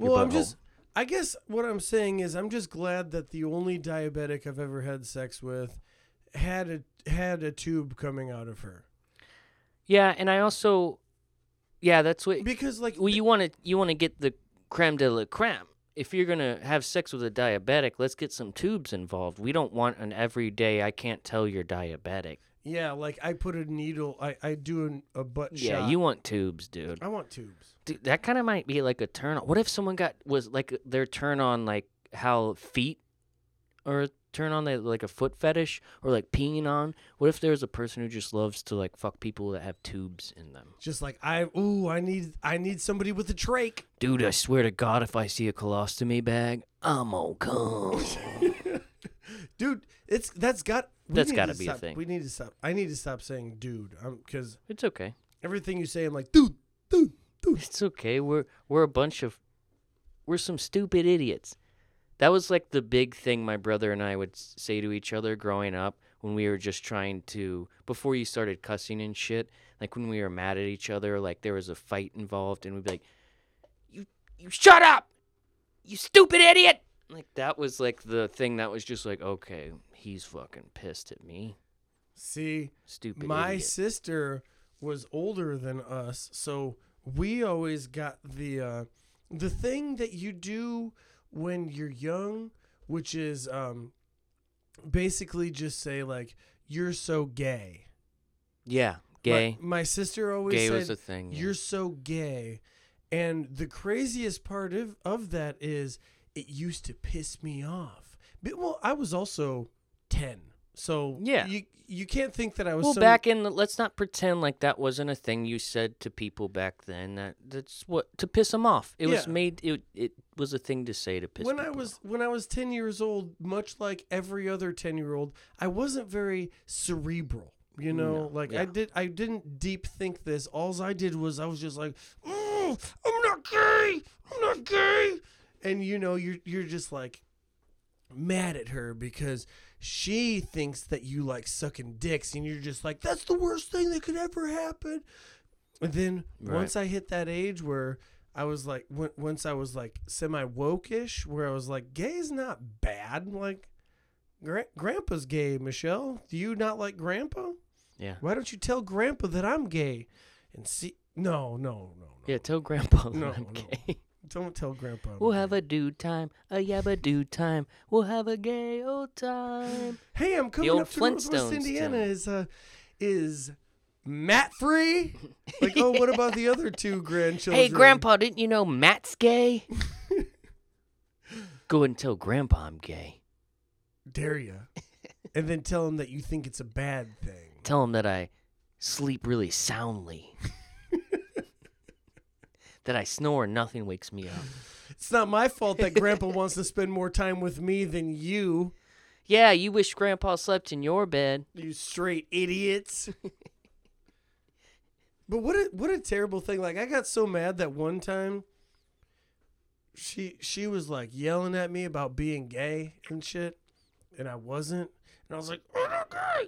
Speaker 1: Your
Speaker 2: Well, I'm just. I guess what I'm saying is I'm just glad that the only diabetic I've ever had sex with had a had a tube coming out of her
Speaker 1: Yeah, and I also, yeah, that's what.
Speaker 2: because like
Speaker 1: Well, you want to you want to get the creme de la creme. If you're gonna have sex with a diabetic, let's get some tubes involved. We don't want an everyday. I can't tell you're diabetic.
Speaker 2: Yeah like I put a needle I I do an, a butt
Speaker 1: Yeah,
Speaker 2: shot.
Speaker 1: you want tubes, dude.
Speaker 2: I want tubes.
Speaker 1: Dude, that kind of might be like a turn on. What if someone got was like their turn on like how feet or turn on like a foot fetish or like peeing on? What if there's a person who just loves to like fuck people that have tubes in them?
Speaker 2: Just like I ooh I need I need somebody with a trach.
Speaker 1: Dude, I swear to God, if I see a colostomy bag, I'm gonna come. [LAUGHS]
Speaker 2: Dude, it's that's got we
Speaker 1: That's
Speaker 2: need
Speaker 1: gotta
Speaker 2: to
Speaker 1: be a
Speaker 2: stop.
Speaker 1: thing.
Speaker 2: We need to stop. I need to stop saying dude. Um cuz
Speaker 1: It's okay.
Speaker 2: everything you say I'm like dude, dude, dude.
Speaker 1: It's okay. We're we're a bunch of we're some stupid idiots. That was like the big thing my brother and I would say to each other growing up when we were just trying to before you started cussing and shit. Like when we were mad at each other, like there was a fight involved, and we'd be like, "You you shut up, you stupid idiot!" Like that was like the thing that was just like, okay, he's fucking pissed at me,
Speaker 2: See,
Speaker 1: stupid
Speaker 2: my
Speaker 1: idiot.
Speaker 2: sister was older than us, so we always got the uh, the thing that you do when you're young, which is um, basically just say like you're so gay.
Speaker 1: Yeah,
Speaker 2: My-
Speaker 1: gay.
Speaker 2: My, sister always
Speaker 1: gay
Speaker 2: said
Speaker 1: was a thing. yeah.
Speaker 2: you're so gay, and the craziest part of of that is it used to piss me off. But, well, I was also ten So
Speaker 1: Yeah.
Speaker 2: you you can't think that I was
Speaker 1: Well,
Speaker 2: some-
Speaker 1: back in the, let's not pretend like that wasn't a thing you said to people back then. That that's what to piss them off. It was made. It it was a thing to say to piss.
Speaker 2: when I was
Speaker 1: off.
Speaker 2: when I was 10 years old, much like every other 10 year old, I wasn't very cerebral. You know,
Speaker 1: No,
Speaker 2: like
Speaker 1: yeah.
Speaker 2: I did I didn't deep think this. Alls I did was I was just like, "Mm, I'm not gay. I'm not gay. And you know, you're you're just like mad at her because she thinks that you like sucking dicks and you're just like that's the worst thing that could ever happen. And then
Speaker 1: Right.
Speaker 2: once I hit that age where I was like, when, once I was like semi woke-ish, where I was like, gay is not bad. Like, gra- grandpa's gay. Michelle, do you not like grandpa?
Speaker 1: yeah
Speaker 2: Why don't you tell grandpa that I'm gay? And see, no, no, no, no.
Speaker 1: yeah tell Grandpa that
Speaker 2: No,
Speaker 1: I'm
Speaker 2: no.
Speaker 1: gay.
Speaker 2: Don't tell grandpa.
Speaker 1: We'll have a do time, a yabba do time. We'll have a gay old time.
Speaker 2: Hey, I'm coming
Speaker 1: old
Speaker 2: up to Northwest
Speaker 1: Flintstones
Speaker 2: Indiana. Is uh, is Matt free? [LAUGHS] like, oh, what about the other two grandchildren?
Speaker 1: Hey, Grandpa, didn't you know Matt's gay? [LAUGHS] Go ahead and tell Grandpa I'm gay.
Speaker 2: dare you? and then tell him that you think it's a bad thing.
Speaker 1: Tell him that I sleep really soundly. [LAUGHS] that I snore and nothing wakes me up.
Speaker 2: It's not my fault that Grandpa [LAUGHS] wants to spend more time with me than you,
Speaker 1: Yeah, you wish Grandpa slept in your bed.
Speaker 2: you straight idiots. [LAUGHS] but what a what a terrible thing! Like I got so mad that one time. She she was like yelling at me about being gay and shit, and I wasn't, and I was like, "I'm not gay,"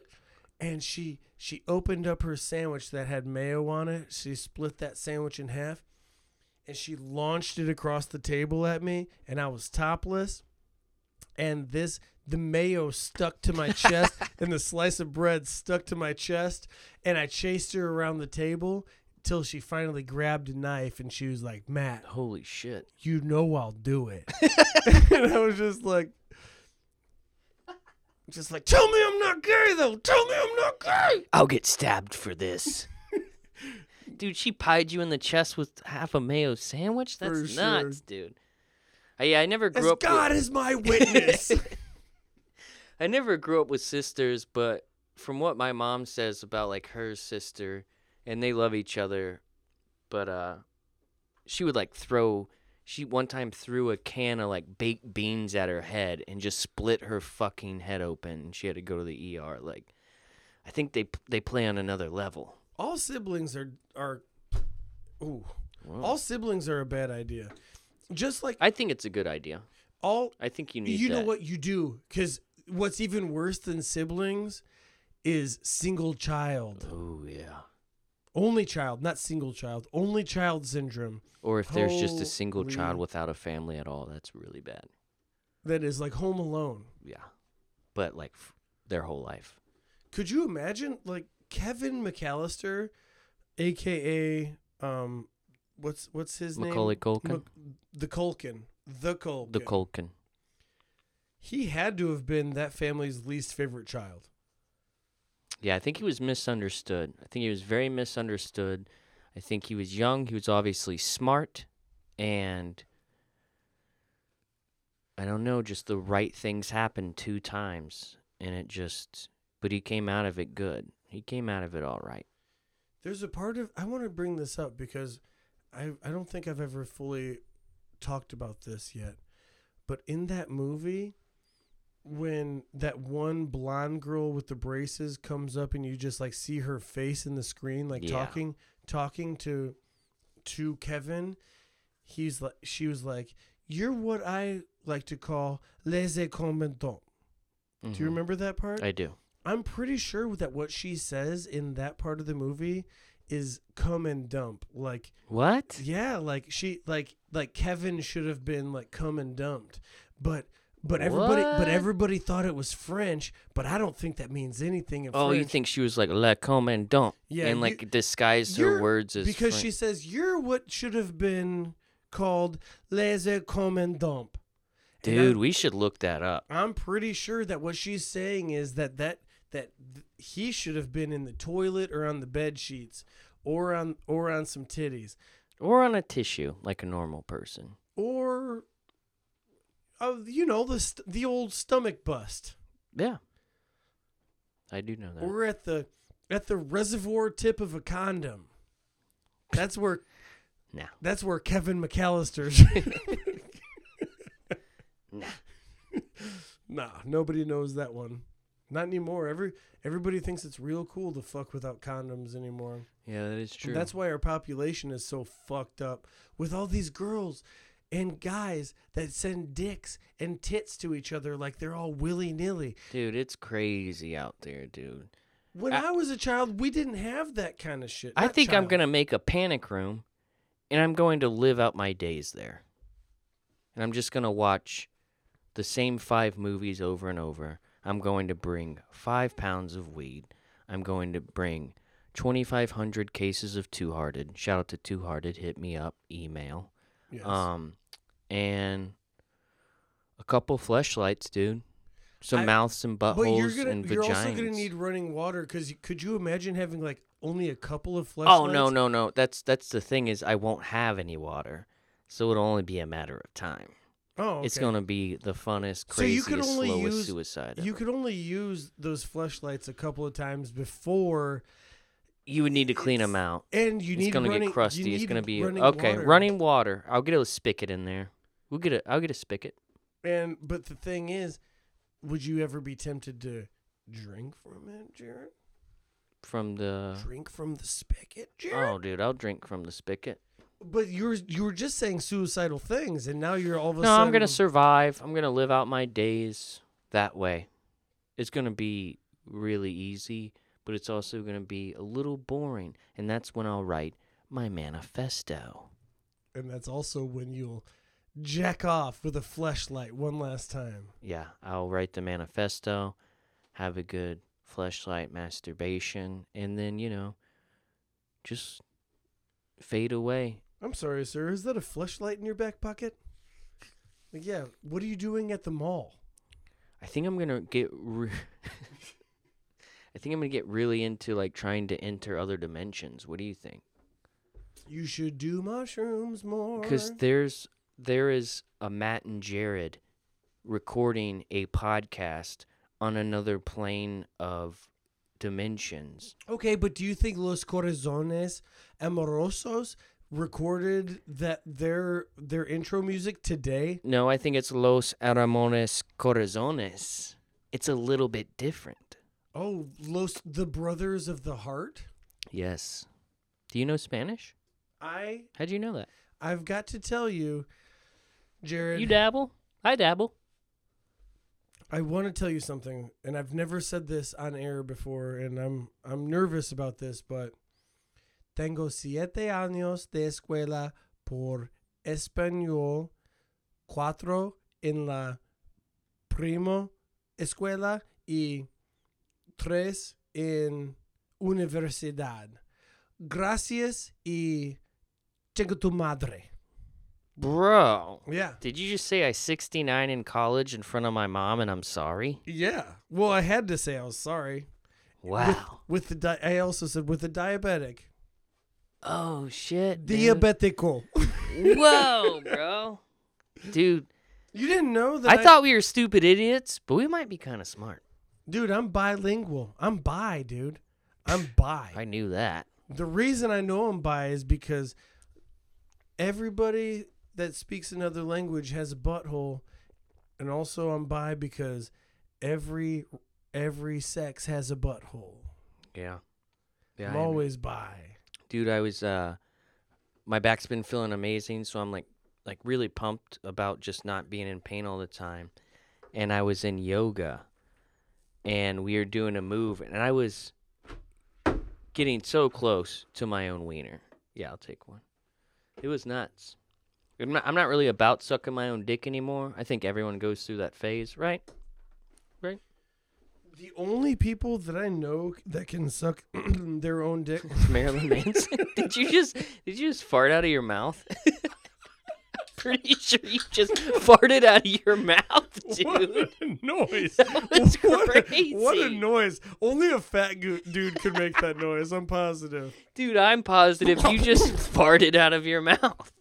Speaker 2: and she she opened up her sandwich that had mayo on it. She split that sandwich in half, and she launched it across the table at me, and I was topless, and this the mayo stuck to my chest, [LAUGHS] and the slice of bread stuck to my chest, and I chased her around the table till she finally grabbed a knife, and she was like, "Matt,
Speaker 1: Holy shit.
Speaker 2: you know I'll do it," [LAUGHS] [LAUGHS] and I was just like. Just like, tell me I'm not gay though. Tell me I'm not gay.
Speaker 1: I'll get stabbed for this. Dude, she pied you in the chest with half a mayo sandwich? That's
Speaker 2: For sure.
Speaker 1: nuts, dude. Uh, yeah, I never
Speaker 2: As
Speaker 1: grew up
Speaker 2: God
Speaker 1: with,
Speaker 2: is my witness. [LAUGHS]
Speaker 1: I never grew up with sisters, but from what my mom says about like her sister, and they love each other, but uh, she would like throw. She one time threw a can of like baked beans at her head and just split her fucking head open, she had to go to the ER. Like, I think they they play on another level.
Speaker 2: All siblings are are. Ooh,
Speaker 1: Whoa.
Speaker 2: all siblings are a bad idea. Just like
Speaker 1: I think it's a good idea.
Speaker 2: all,
Speaker 1: I think you need
Speaker 2: you know
Speaker 1: that.
Speaker 2: what you do because what's even worse than siblings is single child,
Speaker 1: Oh yeah.
Speaker 2: only child, not single child, only child syndrome.
Speaker 1: Or if there's just a single child without a family at all, that's really bad.
Speaker 2: That is like Home Alone.
Speaker 1: Yeah. But like f- their whole life.
Speaker 2: Could you imagine like Kevin McAllister, aka um, what's what's his
Speaker 1: Macaulay
Speaker 2: name?
Speaker 1: Culkin.
Speaker 2: Mac- the Culkin. The Culkin.
Speaker 1: The Culkin.
Speaker 2: He had to have been that family's least favorite child.
Speaker 1: Yeah, I think he was misunderstood. I think he was very misunderstood. I think he was young. He was obviously smart, and I don't know, just the right things happened two times, and it just. But he came out of it good. He came out of it all right.
Speaker 2: There's a part of I want to bring this up because I I don't think I've ever fully talked about this yet. But in that movie when that one blonde girl with the braces comes up and you just like see her face in the screen like
Speaker 1: Yeah.
Speaker 2: talking talking to to Kevin, he's like she was like you're what I like to call les commentants. Do you
Speaker 1: Mhm.
Speaker 2: remember that part?
Speaker 1: I do.
Speaker 2: I'm pretty sure that what she says in that part of the movie is come and dump. Like,
Speaker 1: What?
Speaker 2: yeah, like she like like Kevin should have been like come and dumped. But but everybody
Speaker 1: What?
Speaker 2: but everybody thought it was French, but I don't think that means anything in
Speaker 1: Oh,
Speaker 2: French.
Speaker 1: you think she was like le commandant
Speaker 2: Yeah,
Speaker 1: and like disguised
Speaker 2: you're-
Speaker 1: her words as
Speaker 2: because
Speaker 1: French.
Speaker 2: she says you're what should have been called les come and dump.
Speaker 1: Dude, we should look that up.
Speaker 2: I'm pretty sure that what she's saying is that that that th- he should have been in the toilet or on the bed sheets or on or on some titties
Speaker 1: Or on a tissue, like a normal person.
Speaker 2: or uh, you know the st- the old stomach bust.
Speaker 1: Yeah. I do know that.
Speaker 2: We're at the at the reservoir tip of a condom. That's where [LAUGHS]
Speaker 1: Nah.
Speaker 2: that's where Kevin McAllister's [LAUGHS] [LAUGHS]
Speaker 1: Nah.
Speaker 2: Nah, nobody knows that one. Not anymore. Every everybody thinks it's real cool to fuck without condoms anymore.
Speaker 1: Yeah, that is true.
Speaker 2: That's why our population is so fucked up with all these girls and guys that send dicks and tits to each other like they're all willy nilly.
Speaker 1: dude, it's crazy out there, dude.
Speaker 2: When
Speaker 1: I-
Speaker 2: I, was a child, we didn't have that kind of shit.
Speaker 1: I
Speaker 2: Not
Speaker 1: think I'm gonna make a panic room, and I'm going to live out my days there. And I'm just gonna watch the same five movies over and over. I'm going to bring five pounds of weed. I'm going to bring 2,500 cases of Two Hearted. Shout out to Two Hearted. Hit me up. Email.
Speaker 2: Yes.
Speaker 1: Um, and a couple fleshlights, dude. Some
Speaker 2: I-
Speaker 1: mouths and
Speaker 2: but you're
Speaker 1: buttholes
Speaker 2: gonna
Speaker 1: and
Speaker 2: you're
Speaker 1: vaginas.
Speaker 2: also gonna need running water because could you imagine having like only a couple of fleshlights?
Speaker 1: Oh no no no! That's that's the thing is I won't have any water, so it'll only be a matter of time.
Speaker 2: Oh,
Speaker 1: It's gonna be the funnest,
Speaker 2: So you
Speaker 1: craziest,
Speaker 2: could only
Speaker 1: slowest
Speaker 2: use-
Speaker 1: suicide.
Speaker 2: You could only use those flashlights a couple of times before,
Speaker 1: You would need to clean them out.
Speaker 2: and you
Speaker 1: it's
Speaker 2: need
Speaker 1: gonna
Speaker 2: running,
Speaker 1: get crusty. It's gonna be
Speaker 2: running
Speaker 1: okay.
Speaker 2: water.
Speaker 1: Running water. I'll get a spigot in there. We'll get a. I'll get a spigot
Speaker 2: And but the thing is, would you ever be tempted to drink from it, Jarrod?
Speaker 1: from the.
Speaker 2: Drink from the spigot, Jarrod.
Speaker 1: Oh, dude, I'll drink from the spigot.
Speaker 2: But you were you were just saying suicidal things, and now you're all of a
Speaker 1: No,
Speaker 2: sudden.
Speaker 1: I'm gonna survive. I'm gonna live out my days that way. It's gonna be really easy, but it's also gonna be a little boring, and that's when I'll write my manifesto.
Speaker 2: and that's also when you'll jack off with a fleshlight one last time.
Speaker 1: Yeah, I'll write the manifesto, have a good fleshlight masturbation, and then you know, just fade away.
Speaker 2: I'm sorry, sir. Is that a flashlight in your back pocket? Like, yeah. What are you doing at the mall?
Speaker 1: I think I'm gonna get. Re- [LAUGHS] I think I'm gonna get really into like trying to enter other dimensions. What do you think?
Speaker 2: You should do mushrooms more.
Speaker 1: Because there's there is a Matt and Jarrod recording a podcast on another plane of dimensions.
Speaker 2: Okay, but do you think Los Corazones Amorosos recorded that their their intro music today?
Speaker 1: No, I think it's Los Aramones Corazones. It's a little bit different.
Speaker 2: Oh, Los the Brothers of the Heart.
Speaker 1: Yes. Do you know Spanish?
Speaker 2: I
Speaker 1: How do you know that?
Speaker 2: I've got to tell you, Jarrod.
Speaker 1: You dabble? I dabble.
Speaker 2: I want to tell you something, and I've never said this on air before, and I'm I'm nervous about this, but tengo siete años de escuela por español, cuatro en la primo escuela y tres en universidad. Gracias y chinga tu madre.
Speaker 1: Bro.
Speaker 2: Yeah.
Speaker 1: Did you just say I 69 in college in front of my mom and I'm sorry?
Speaker 2: Yeah. Well, I had to say I was sorry.
Speaker 1: Wow.
Speaker 2: With the di- I also said with the diabetic.
Speaker 1: Oh shit. dude.
Speaker 2: Diabetico.
Speaker 1: Whoa, [LAUGHS] bro. Dude,
Speaker 2: You didn't know that
Speaker 1: I thought we were stupid idiots, but we might be kind of smart.
Speaker 2: Dude, I'm bilingual. I'm bi, dude. I'm [SIGHS] bi.
Speaker 1: I knew that.
Speaker 2: the reason I know I'm bi is because everybody that speaks another language has a butthole, and also I'm bi because every every sex has a butthole.
Speaker 1: Yeah. Yeah.
Speaker 2: I'm
Speaker 1: I
Speaker 2: always bi.
Speaker 1: Dude, I was uh my back's been feeling amazing, so I'm like like really pumped about just not being in pain all the time. And I was in yoga and we were doing a move and I was getting so close to my own wiener. Yeah, I'll take one. It was nuts. I'm not, I'm not really about sucking my own dick anymore. I think everyone goes through that phase, right? right?
Speaker 2: The only people that I know that can suck [CLEARS THROAT] their own dick. [LAUGHS]
Speaker 1: Marilyn Manson. [LAUGHS] did you just did you just fart out of your mouth? [LAUGHS] Pretty sure you just farted out of your mouth, dude.
Speaker 2: What a noise!
Speaker 1: That was
Speaker 2: what, a, what a noise! Only a fat go- dude could make that noise. I'm positive.
Speaker 1: Dude, I'm positive you just farted out of your mouth.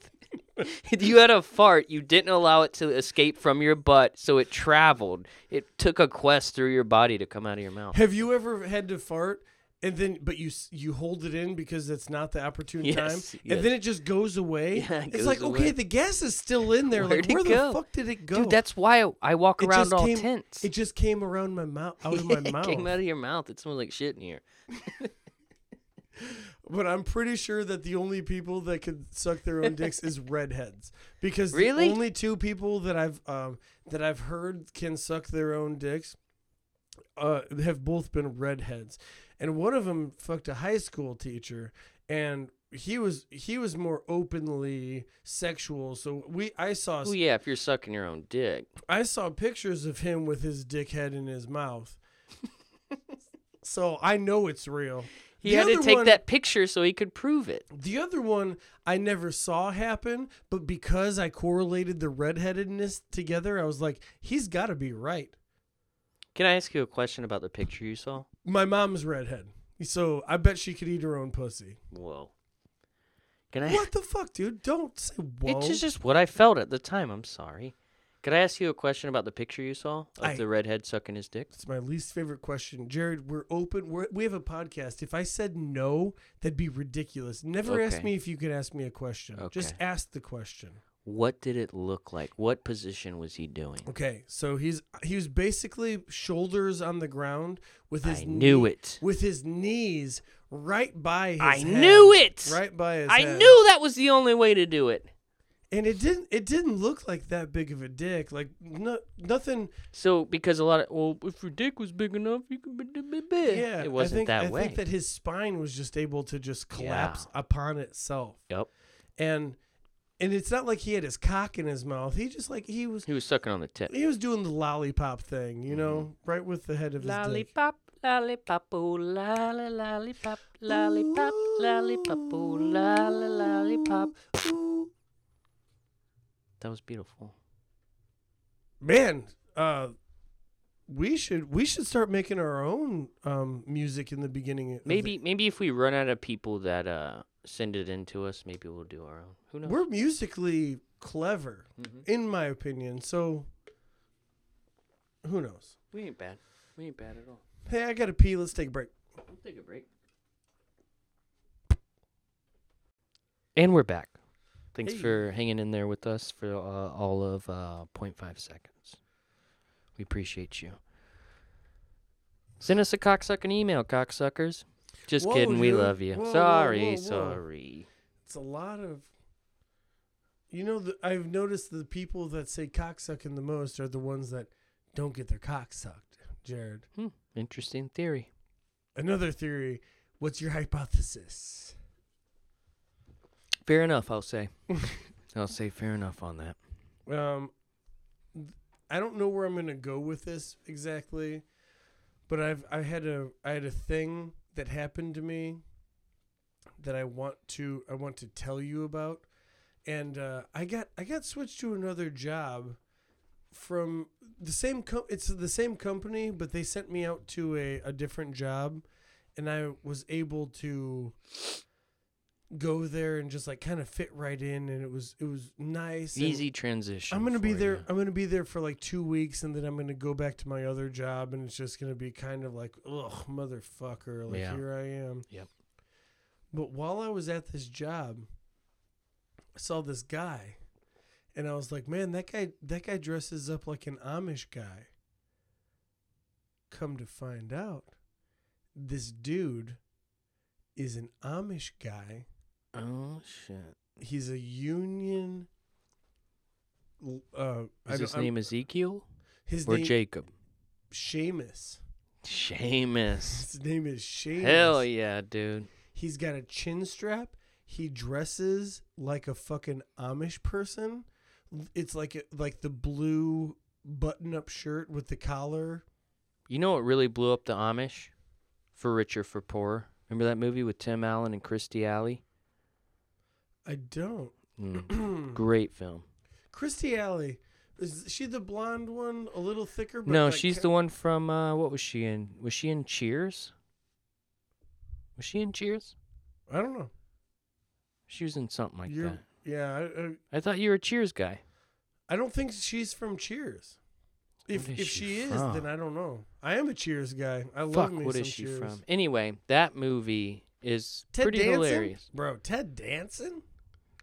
Speaker 1: [LAUGHS] you had a fart. You didn't allow it to escape from your butt, so it traveled. It took a quest through your body to come out of your mouth.
Speaker 2: Have you ever had to fart and then but you you hold it in because it's not the opportune
Speaker 1: Yes,
Speaker 2: time
Speaker 1: yes.
Speaker 2: and then it just goes away?
Speaker 1: Yeah, it
Speaker 2: it's like okay, the gas is still in there.
Speaker 1: Where'd
Speaker 2: like where
Speaker 1: go?
Speaker 2: the fuck did it go?
Speaker 1: Dude, that's why I walk around all
Speaker 2: came-
Speaker 1: tense.
Speaker 2: it just came around my mouth out of [LAUGHS] my
Speaker 1: it
Speaker 2: mouth.
Speaker 1: came out of your mouth. It smells like shit in here. [LAUGHS]
Speaker 2: But I'm pretty sure that the only people that could suck their own dicks is [LAUGHS] redheads, because
Speaker 1: Really?
Speaker 2: the only two people that I've um, that I've heard can suck their own dicks uh, have both been redheads, and one of them fucked a high school teacher, and he was he was more openly sexual. So we I saw
Speaker 1: Oh yeah, if you're sucking your own dick.
Speaker 2: I saw pictures of him with his dick head in his mouth. [LAUGHS] so I know it's real.
Speaker 1: He
Speaker 2: The
Speaker 1: had to take
Speaker 2: one-
Speaker 1: that picture so he could prove it.
Speaker 2: The other one I never saw happen, but because I correlated the redheadedness together, I was like, he's got to be right.
Speaker 1: Can I ask you a question about the picture you saw?
Speaker 2: My mom's redhead, so I bet she could eat her own pussy.
Speaker 1: Whoa. Can I?
Speaker 2: What the fuck, dude? Don't say whoa.
Speaker 1: It's just, just what I felt at the time. I'm sorry. Could I ask you a question about the picture you saw of
Speaker 2: I-
Speaker 1: the redhead sucking his dick?
Speaker 2: It's my least favorite question, Jarrod. We're open. We're, we have a podcast. If I said no, that'd be ridiculous. Never ask me if you could ask me a question. Just ask the question.
Speaker 1: What did it look like? What position was he doing?
Speaker 2: Okay, so he's he was basically shoulders on the ground with his
Speaker 1: I knew
Speaker 2: knee-
Speaker 1: it.
Speaker 2: with his knees right by his
Speaker 1: I
Speaker 2: head.
Speaker 1: knew it.
Speaker 2: right by his
Speaker 1: I
Speaker 2: head.
Speaker 1: knew that was the only way to do it.
Speaker 2: And it didn't it didn't look like that big of a dick like no, nothing
Speaker 1: So because a lot of well, if your dick was big enough, you could be be big.
Speaker 2: yeah
Speaker 1: it wasn't
Speaker 2: I think,
Speaker 1: that
Speaker 2: I
Speaker 1: way.
Speaker 2: think that his spine was just able to just collapse
Speaker 1: Yeah.
Speaker 2: upon itself
Speaker 1: Yep.
Speaker 2: and and it's not like he had his cock in his mouth he just like he was
Speaker 1: He was sucking on the tip.
Speaker 2: he was doing the lollipop thing you know
Speaker 1: Mm-hmm.
Speaker 2: right with the head of his
Speaker 1: Lollipop, lollipop, oh, lolly, lollipop, lollipop, lollipop, oh, lolly, lollipop.
Speaker 2: Ooh.
Speaker 1: That was beautiful.
Speaker 2: man uh we should we should start making our own um music in the beginning of the-
Speaker 1: Maybe maybe if we run out of people that uh send it in to us, maybe we'll do our own. Who knows?
Speaker 2: we're musically clever
Speaker 1: Mhm.
Speaker 2: in my opinion so who knows
Speaker 1: We ain't bad. We ain't bad at all.
Speaker 2: hey i gotta pee let's take a break
Speaker 1: We'll take a break. And we're back. Thanks
Speaker 2: Hey.
Speaker 1: for hanging in there with us for uh, all of uh, 0.5 seconds. We appreciate you. Send us a cocksucking email, cocksuckers. Just
Speaker 2: Whoa,
Speaker 1: kidding. We love you.
Speaker 2: Whoa,
Speaker 1: sorry,
Speaker 2: whoa.
Speaker 1: sorry.
Speaker 2: it's a lot of you know the, i've noticed the people that say cocksucking the most are the ones that don't get their cock sucked jared
Speaker 1: Hmm, interesting theory.
Speaker 2: another theory what's your hypothesis
Speaker 1: Fair enough, I'll say. [LAUGHS] I'll say fair enough on that.
Speaker 2: Um, I don't know where I'm gonna go with this exactly, but I've I had a I had a thing that happened to me that I want to I want to tell you about, and uh, I got I got switched to another job from the same co- it's the same company, but they sent me out to a, a different job, and I was able to go there and just like kind of fit right in and it was it was nice and-
Speaker 1: Easy transition.
Speaker 2: I'm gonna be
Speaker 1: for
Speaker 2: there.
Speaker 1: ya.
Speaker 2: I'm gonna be there for like two weeks, and then I'm gonna go back to my other job, and it's just gonna be kind of like, ugh, motherfucker, like
Speaker 1: Yeah.
Speaker 2: here I am.
Speaker 1: Yep.
Speaker 2: But while I was at this job, I saw this guy, and I was like, man, that guy, that guy dresses up like an Amish guy. Come to find out, this dude is an Amish guy
Speaker 1: Oh shit!
Speaker 2: he's a union. Uh,
Speaker 1: Is his
Speaker 2: I'm-
Speaker 1: name Ezekiel
Speaker 2: his
Speaker 1: or
Speaker 2: name
Speaker 1: Jacob?
Speaker 2: Seamus.
Speaker 1: Seamus. [LAUGHS]
Speaker 2: His name is Seamus.
Speaker 1: Hell yeah, dude.
Speaker 2: He's got a chin strap. He dresses like a fucking Amish person. It's like a, like the blue button-up shirt with the collar.
Speaker 1: You know what really blew up the Amish? For richer, for poorer. Remember that movie with Tim Allen and Kirstie Alley?
Speaker 2: I don't.
Speaker 1: Mm. [CLEARS THROAT] Great film.
Speaker 2: Kirstie Alley. Is she the blonde one? A little thicker? But
Speaker 1: No,
Speaker 2: like
Speaker 1: she's
Speaker 2: ca-
Speaker 1: the one from uh, what was she in? Was she in Cheers? Was she in Cheers?
Speaker 2: I don't know.
Speaker 1: She was in something like
Speaker 2: You're-
Speaker 1: that.
Speaker 2: Yeah, I, I,
Speaker 1: I thought you were a Cheers guy.
Speaker 2: I don't think she's from Cheers. If if
Speaker 1: she
Speaker 2: she, is, then I don't know. I am a Cheers guy. I love
Speaker 1: Fuck,
Speaker 2: me
Speaker 1: what
Speaker 2: some
Speaker 1: is she
Speaker 2: Cheers.
Speaker 1: from? Anyway, that movie is
Speaker 2: Ted
Speaker 1: pretty
Speaker 2: Danson?
Speaker 1: hilarious.
Speaker 2: bro. Ted Danson,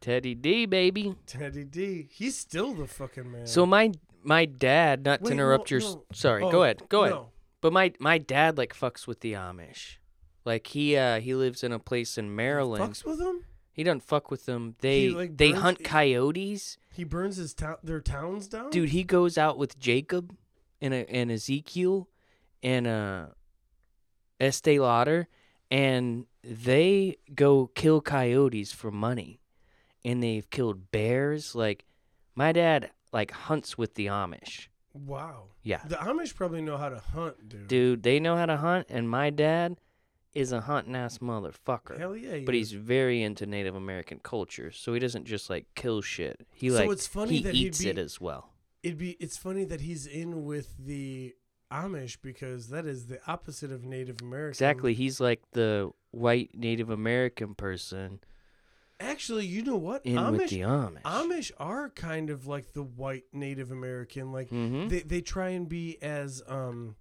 Speaker 1: Teddy D, baby.
Speaker 2: Teddy D. He's still the fucking man.
Speaker 1: So my my dad, not
Speaker 2: Wait,
Speaker 1: to interrupt
Speaker 2: no,
Speaker 1: your.
Speaker 2: no.
Speaker 1: Sorry,
Speaker 2: Oh,
Speaker 1: go ahead, go ahead. But my my dad like fucks with the Amish. Like he uh he lives in a place in Maryland.
Speaker 2: Fucks with him.
Speaker 1: He doesn't fuck with them. They
Speaker 2: like,
Speaker 1: they
Speaker 2: burns-
Speaker 1: hunt coyotes.
Speaker 2: He burns his town, their towns down.
Speaker 1: Dude, he goes out with Jacob and a, and Ezekiel and uh Estee Lauder and they go kill coyotes for money. And they've killed bears. Like my dad like hunts with the Amish.
Speaker 2: Wow.
Speaker 1: Yeah.
Speaker 2: The Amish probably know how to hunt, dude.
Speaker 1: Dude, they know how to hunt and my dad is a hunting ass motherfucker.
Speaker 2: Hell yeah. he
Speaker 1: but
Speaker 2: is.
Speaker 1: he's very into Native American culture, so he doesn't just like kill shit. He
Speaker 2: So
Speaker 1: like
Speaker 2: it's funny
Speaker 1: he
Speaker 2: that
Speaker 1: eats
Speaker 2: be-
Speaker 1: it as well.
Speaker 2: It'd be. It's funny that he's in with the Amish because that is the opposite of Native American.
Speaker 1: Exactly, he's like the white Native American person
Speaker 2: Actually, you know what?
Speaker 1: in
Speaker 2: Amish.
Speaker 1: with the Amish.
Speaker 2: Amish are kind of like the white Native American. Like
Speaker 1: Mhm.
Speaker 2: they they try and be as um.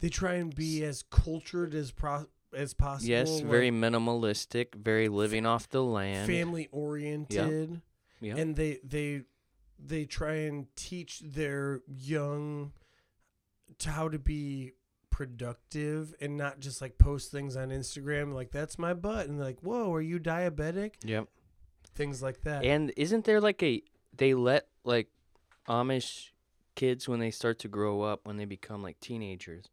Speaker 2: They try and be as cultured as pro- as possible.
Speaker 1: yes,
Speaker 2: like,
Speaker 1: very minimalistic, very living off the land.
Speaker 2: family oriented.
Speaker 1: yeah,
Speaker 2: and they they they try and teach their young to how to be productive and not just like post things on Instagram like that's my butt and like whoa are you diabetic
Speaker 1: yep.
Speaker 2: things like that
Speaker 1: And isn't there like a they let like Amish kids when they start to grow up when they become like teenagers?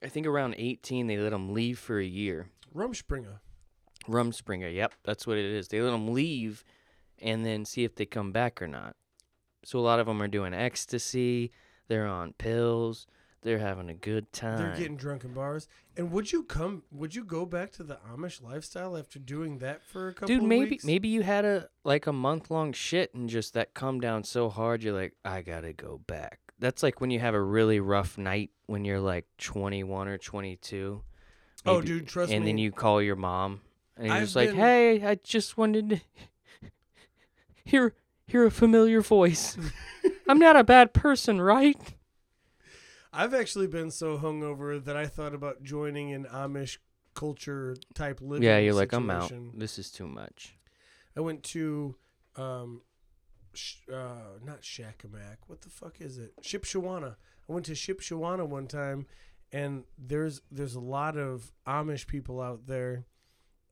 Speaker 1: I think around 18 they let them leave for a year.
Speaker 2: Rumspringa
Speaker 1: Rumspringa. Yep, that's what it is. They let them leave and then see if they come back or not. So a lot of them are doing ecstasy. They're on pills. They're having a good time.
Speaker 2: they're getting drunk in bars and would you come would you go back to the Amish lifestyle after doing that for a couple
Speaker 1: Dude,
Speaker 2: of
Speaker 1: maybe
Speaker 2: weeks?
Speaker 1: maybe you had a like a month long shit and just that come down so hard you're like I gotta go back. That's like when you have a really rough night when you're like 21 or 22.
Speaker 2: oh dude trust
Speaker 1: and
Speaker 2: me And
Speaker 1: then you call your mom and you're
Speaker 2: I've
Speaker 1: just like,
Speaker 2: been-
Speaker 1: "Hey, I just wanted to [LAUGHS] hear hear a familiar voice. [LAUGHS] I'm not a bad person, right?"
Speaker 2: I've actually been so hungover that I thought about joining an Amish culture type living
Speaker 1: Yeah, you're like, "I'm out. This is too much."
Speaker 2: I went to, um, sh- uh, not Shakamak. What the fuck is it? Shipshewana. I went to Shipshewana one time, and there's there's a lot of Amish people out there,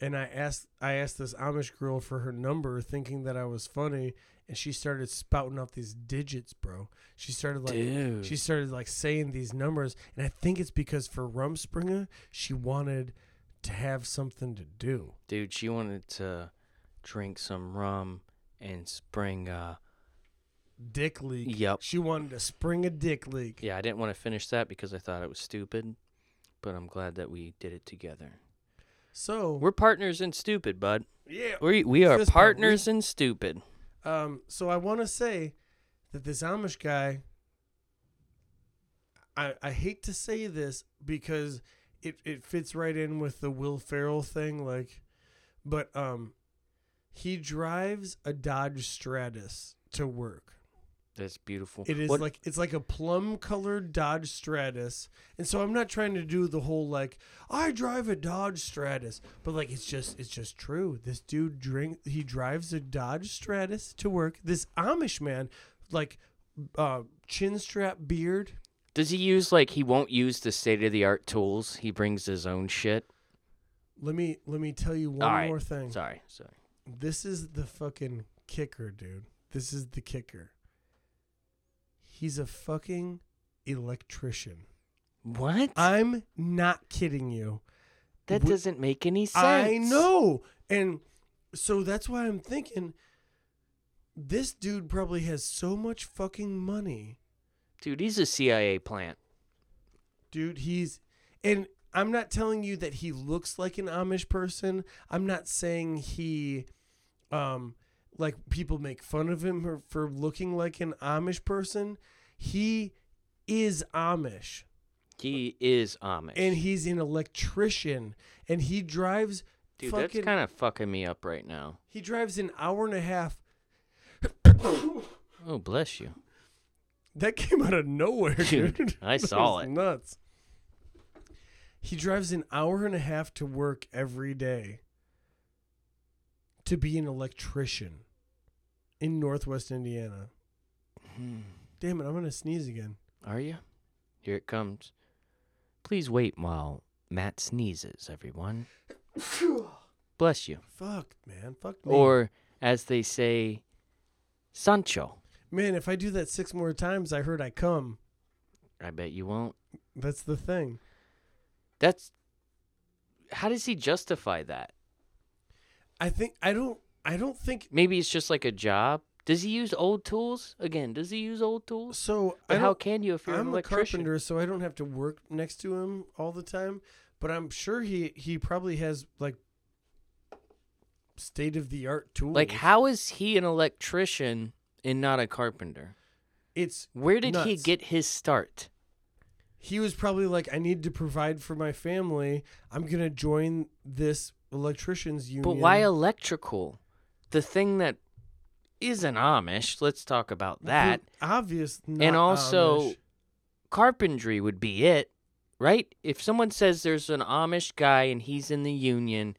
Speaker 2: and I asked I asked this Amish girl for her number, thinking that I was funny, and she started spouting out these digits, bro. She started like
Speaker 1: Dude.
Speaker 2: she started like saying these numbers, and I think it's because for Rumspringa, she wanted to have something to do.
Speaker 1: Dude, she wanted to drink some rum and spring uh
Speaker 2: Dick leak.
Speaker 1: Yep.
Speaker 2: She wanted to spring a dick leak.
Speaker 1: Yeah, I didn't want to finish that because I thought it was stupid, but I'm glad that we did it together.
Speaker 2: So
Speaker 1: We're partners in stupid, bud.
Speaker 2: yeah.
Speaker 1: We we are partners in stupid.
Speaker 2: Um. So I want to say that this Amish guy. I I hate to say this because it it fits right in with the Will Ferrell thing, like, but um, he drives a Dodge Stratus to work.
Speaker 1: That's beautiful.
Speaker 2: It is
Speaker 1: What-
Speaker 2: like it's like a plum colored Dodge Stratus. And so I'm not trying to do the whole like I drive a Dodge Stratus, but like it's just it's just true. This dude drink he drives a Dodge Stratus to work. This Amish man like uh chin strap beard.
Speaker 1: Does he use like he won't use the state of the art tools? He brings his own shit.
Speaker 2: Let me let me tell you one
Speaker 1: right.
Speaker 2: more thing.
Speaker 1: Sorry, sorry.
Speaker 2: This is the fucking kicker, dude. This is the kicker. He's a fucking electrician.
Speaker 1: What?
Speaker 2: I'm not kidding you.
Speaker 1: that
Speaker 2: w-
Speaker 1: doesn't make any sense.
Speaker 2: I know. And so that's why I'm thinking this dude probably has so much fucking money.
Speaker 1: Dude, he's a CIA plant.
Speaker 2: Dude, he's and I'm not telling you that he looks like an Amish person. I'm not saying he um like people make fun of him for, for looking like an Amish person. He is Amish.
Speaker 1: He is Amish.
Speaker 2: and he's an electrician and he drives
Speaker 1: Dude,
Speaker 2: fucking
Speaker 1: that's kind of fucking me up right now.
Speaker 2: he drives an hour and a half. [COUGHS]
Speaker 1: Oh, bless you.
Speaker 2: That came out of nowhere, dude.
Speaker 1: Dude, [LAUGHS] I [LAUGHS] saw it.
Speaker 2: Nuts. He drives an hour and a half to work every day to be an electrician in Northwest Indiana.
Speaker 1: Hmm.
Speaker 2: Damn it, I'm gonna sneeze again.
Speaker 1: Are you? Here it comes. Please wait while Matt sneezes, everyone. [COUGHS] Bless you.
Speaker 2: Fuck, man. Fuck me.
Speaker 1: Or, as they say, Sancho.
Speaker 2: man, if I do that six more times, I heard I come.
Speaker 1: I bet you won't.
Speaker 2: That's the thing.
Speaker 1: That's. How does he justify that?
Speaker 2: I think I don't. I don't think
Speaker 1: Maybe it's just like a job. Does he use old tools? Again, does he use old tools?
Speaker 2: so.
Speaker 1: But how can you if you're an
Speaker 2: I'm a
Speaker 1: electrician?
Speaker 2: carpenter, so I don't have to work next to him all the time. But I'm sure he he probably has like state of the art tools.
Speaker 1: Like, how is he an electrician and not a carpenter?
Speaker 2: it's
Speaker 1: Where did he
Speaker 2: Nuts.
Speaker 1: get his start?
Speaker 2: he was probably like, I need to provide for my family. I'm gonna join this electricians union.
Speaker 1: But why electrical? The thing that isn't Amish. Let's talk about that.
Speaker 2: obvious?
Speaker 1: and also,
Speaker 2: Amish.
Speaker 1: carpentry would be it, right? If someone says there's an Amish guy and he's in the union,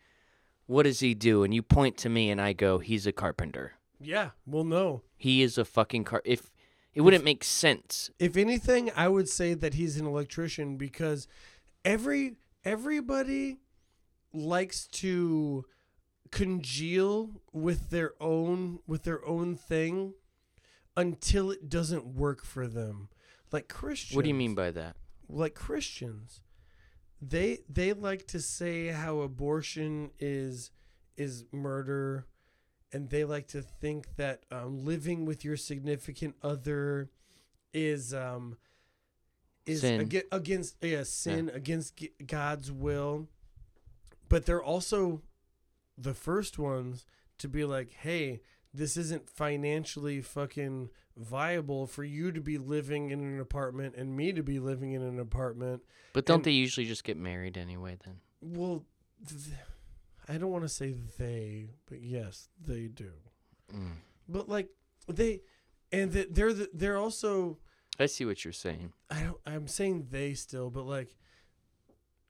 Speaker 1: what does he do? And you point to me and I go, he's a carpenter.
Speaker 2: yeah, well, no.
Speaker 1: He is a fucking car. If it wouldn't make sense.
Speaker 2: If anything, I would say that he's an electrician because every everybody likes to congeal with their own with their own thing until it doesn't work for them. Like Christians.
Speaker 1: What do you mean by that?
Speaker 2: like Christians. They they like to say how abortion is is murder and they like to think that um, living with your significant other is um is
Speaker 1: Sin.
Speaker 2: aga- against yeah sin against God's will but they're also the first ones to be like hey this isn't financially fucking viable for you to be living in an apartment and me to be living in an apartment
Speaker 1: But don't
Speaker 2: And-
Speaker 1: they usually just get married anyway then?
Speaker 2: well th- i don't want to say they but yes they do
Speaker 1: Mm.
Speaker 2: but like they and that they're the, they're also
Speaker 1: I see what you're saying.
Speaker 2: i don't i'm saying they still but like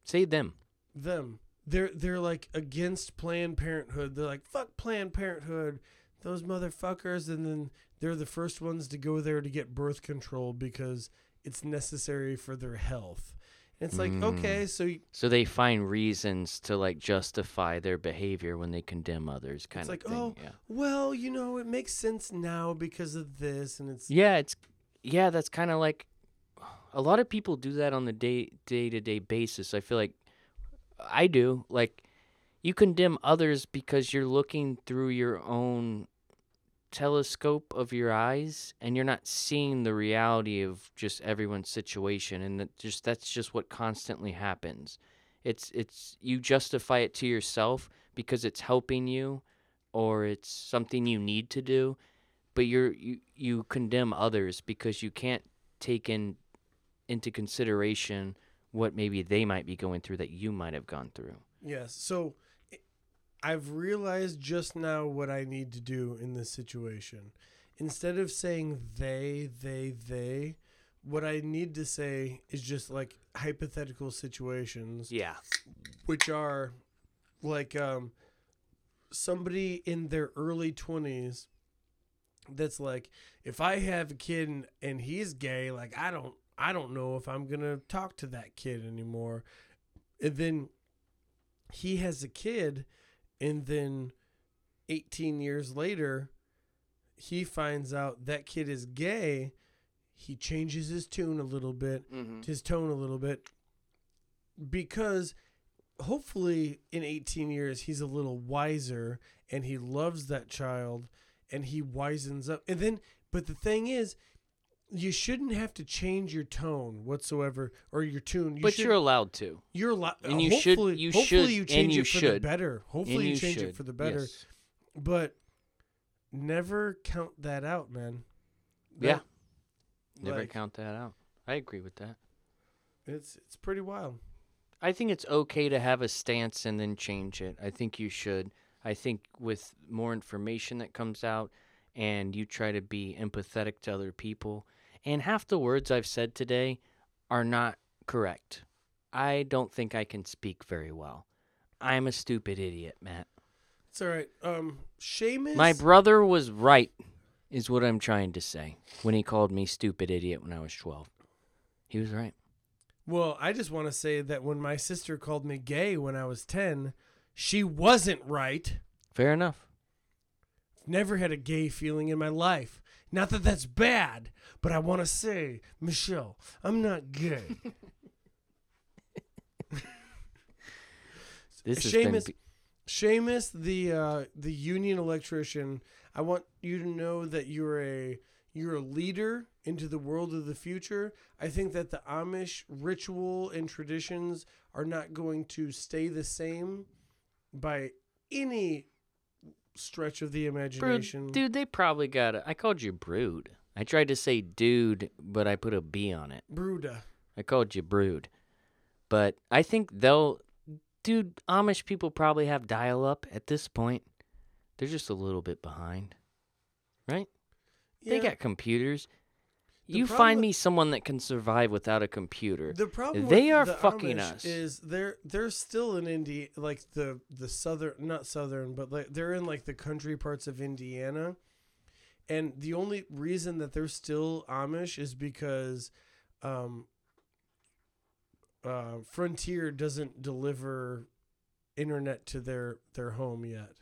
Speaker 1: Say them.
Speaker 2: them they're they're like against planned parenthood they're like fuck planned parenthood those motherfuckers and then they're the first ones to go there to get birth control because it's necessary for their health and it's like
Speaker 1: Mm.
Speaker 2: okay so y-
Speaker 1: So they find reasons to like justify their behavior when they condemn others, kind
Speaker 2: It's
Speaker 1: of
Speaker 2: like,
Speaker 1: thing.
Speaker 2: oh,
Speaker 1: yeah.
Speaker 2: well you know it makes sense now because of this and it's
Speaker 1: Yeah, it's yeah, that's kind of like a lot of people do that on the day day to day basis. I feel like I do. Like you condemn others because you're looking through your own telescope of your eyes and you're not seeing the reality of just everyone's situation and that just that's just what constantly happens. It's it's you justify it to yourself because it's helping you or it's something you need to do but you're you, you condemn others because you can't take in into consideration what maybe they might be going through that you might have gone through.
Speaker 2: Yes. So I've realized just now what I need to do in this situation. Instead of saying they, they, they, what I need to say is just like hypothetical situations,
Speaker 1: Yeah.
Speaker 2: which are like um, somebody in their early 20s that's like, if I have a kid and, and he's gay, like, I don't. I don't know if I'm gonna talk to that kid anymore. And then he has a kid and then 18 years later he finds out that kid is gay he changes his tune a little bit
Speaker 1: Mm-hmm.
Speaker 2: his tone a little bit because hopefully in 18 years he's a little wiser and he loves that child and he wisens up and then but the thing is you shouldn't have to change your tone whatsoever or your tune you
Speaker 1: But
Speaker 2: should,
Speaker 1: you're allowed to.
Speaker 2: you're allowed,
Speaker 1: And you should-
Speaker 2: hopefully,
Speaker 1: you
Speaker 2: hopefully
Speaker 1: should-
Speaker 2: you
Speaker 1: and
Speaker 2: change
Speaker 1: you
Speaker 2: it for the
Speaker 1: should.
Speaker 2: better. Hopefully you,
Speaker 1: you
Speaker 2: change it for the better.
Speaker 1: Yes.
Speaker 2: But never count that out, man.
Speaker 1: Yeah. Never
Speaker 2: like,
Speaker 1: count that out. I agree with that.
Speaker 2: It's it's pretty wild.
Speaker 1: I think it's okay to have a stance and then change it. I think you should. I think with more information that comes out and you try to be empathetic to other people, and half the words I've said today are not correct. I don't think I can speak very well. I'm a stupid idiot, Matt.
Speaker 2: It's all right. Um, Seamus.
Speaker 1: My brother was right, is what I'm trying to say, when he called me stupid idiot when I was 12. He was right.
Speaker 2: Well, I just want to say that when my sister called me gay when I was 10, she wasn't right.
Speaker 1: Fair enough.
Speaker 2: Never had a gay feeling in my life. Not that that's bad, but I want to say, Michelle, I'm not gay. [LAUGHS]
Speaker 1: This has been
Speaker 2: Seamus, Seamus, the uh, the union electrician. I want you to know that you're a you're a leader into the world of the future. I think that the Amish ritual and traditions are not going to stay the same by any stretch of the imagination.
Speaker 1: Brood, dude, they probably got it. I called you brood. I tried to say dude, but I put a B on it.
Speaker 2: Brooda.
Speaker 1: I called you brood. But I think they'll. Dude, Amish people probably have dial up at this point. They're just a little bit behind. Right? They got computers. You
Speaker 2: problem
Speaker 1: find me someone that can survive without a computer.
Speaker 2: The problem
Speaker 1: They are
Speaker 2: the
Speaker 1: fucking
Speaker 2: Amish
Speaker 1: us.
Speaker 2: Is they're they're still in Indi like the the southern not southern but like they're in like the country parts of Indiana, and the only reason that they're still Amish is because, um, uh, Frontier doesn't deliver internet to their their home yet.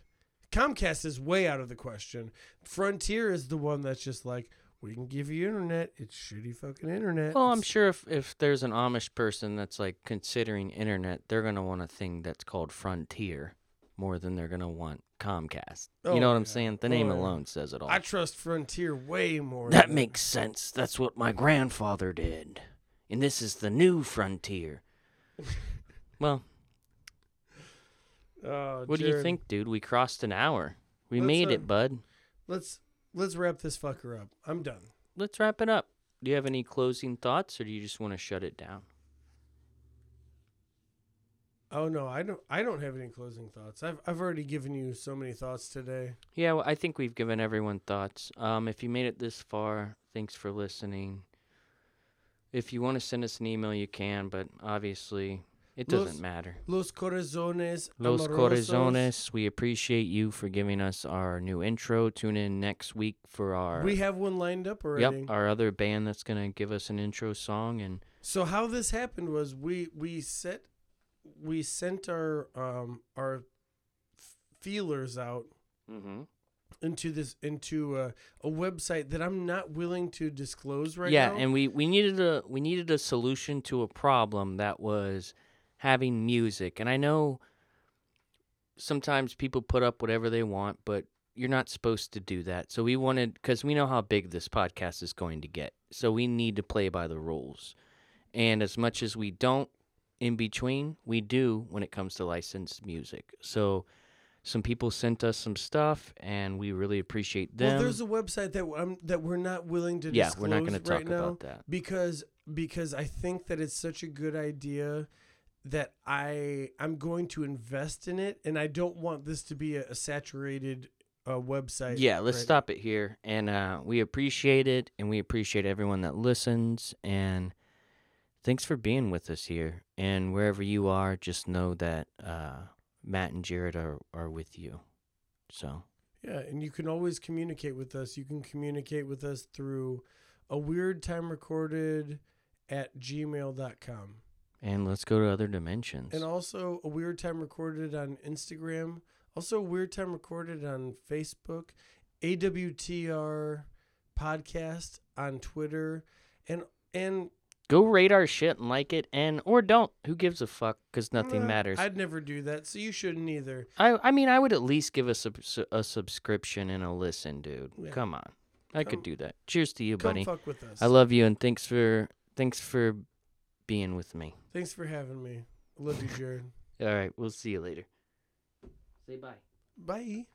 Speaker 2: Comcast is way out of the question. Frontier is the one that's just like we can give you internet. It's shitty fucking internet.
Speaker 1: Well, I'm sure if, if there's an Amish person that's like considering internet, they're gonna want a thing that's called Frontier more than they're gonna want Comcast.
Speaker 2: Oh,
Speaker 1: you know what I'm saying? The
Speaker 2: Oh,
Speaker 1: name
Speaker 2: yeah.
Speaker 1: alone says it all.
Speaker 2: I trust Frontier way more.
Speaker 1: that makes sense. That's what my grandfather did, and this is the new frontier. [LAUGHS] well,
Speaker 2: Oh,
Speaker 1: what do you think, dude? We crossed an hour. We
Speaker 2: Let's,
Speaker 1: made
Speaker 2: uh,
Speaker 1: it, bud.
Speaker 2: Let's let's wrap this fucker up. I'm done.
Speaker 1: Let's wrap it up. Do you have any closing thoughts, or do you just want to shut it down?
Speaker 2: Oh no, I don't. I don't have any closing thoughts. I've I've already given you so many thoughts today.
Speaker 1: Yeah, well, I think we've given everyone thoughts. Um, if you made it this far, thanks for listening. If you want to send us an email, you can, but obviously it doesn't matter.
Speaker 2: Los corazones.
Speaker 1: Los
Speaker 2: amorosos.
Speaker 1: Corazones, we appreciate you for giving us our new intro. Tune in next week for our
Speaker 2: We have one lined up already.
Speaker 1: yep our other band that's gonna give us an intro song and
Speaker 2: So how this happened was we we set we sent our um our feelers out into this into a, a website that I'm not willing to disclose right
Speaker 1: yeah,
Speaker 2: now.
Speaker 1: Yeah, and we we needed a we needed a solution to a problem that was having music. And I know sometimes people put up whatever they want, but you're not supposed to do that. So we wanted because we know how big this podcast is going to get. So we need to play by the rules. And as much as we don't in between, we do when it comes to licensed music. So some people sent us some stuff, and we really appreciate them.
Speaker 2: Well, there's a website that I'm that we're not willing to
Speaker 1: yeah,
Speaker 2: disclose
Speaker 1: we're not going to talk
Speaker 2: right now
Speaker 1: about that.
Speaker 2: because because I think that it's such a good idea that I I'm going to invest in it and I don't want this to be a, a saturated uh, website.
Speaker 1: Yeah, let's
Speaker 2: right
Speaker 1: stop it here. And uh, we appreciate it, and we appreciate everyone that listens. And thanks for being with us here. And wherever you are, just know that uh, Matt and Jarrod are, are with you. So,
Speaker 2: Yeah, and you can always communicate with us. You can communicate with us through a weird time recorded at gmail.com.
Speaker 1: and let's go to other dimensions.
Speaker 2: And also a weird time recorded on Instagram. Also a weird time recorded on Facebook. AWTR podcast on Twitter. And and
Speaker 1: go rate our shit and like it, and or don't. Who gives a fuck? Because nothing matters.
Speaker 2: I'd never do that, so you shouldn't either.
Speaker 1: I I mean, I would at least give us a, sub- a subscription and a listen, dude.
Speaker 2: Yeah.
Speaker 1: Come on, I
Speaker 2: Come-
Speaker 1: could do that. Cheers to you,
Speaker 2: Come
Speaker 1: buddy.
Speaker 2: fuck with us.
Speaker 1: I love you, and thanks for thanks for being with me.
Speaker 2: Thanks for having me. I love you, Jarrod. [LAUGHS]
Speaker 1: All right, we'll see you later. Say bye.
Speaker 2: Bye.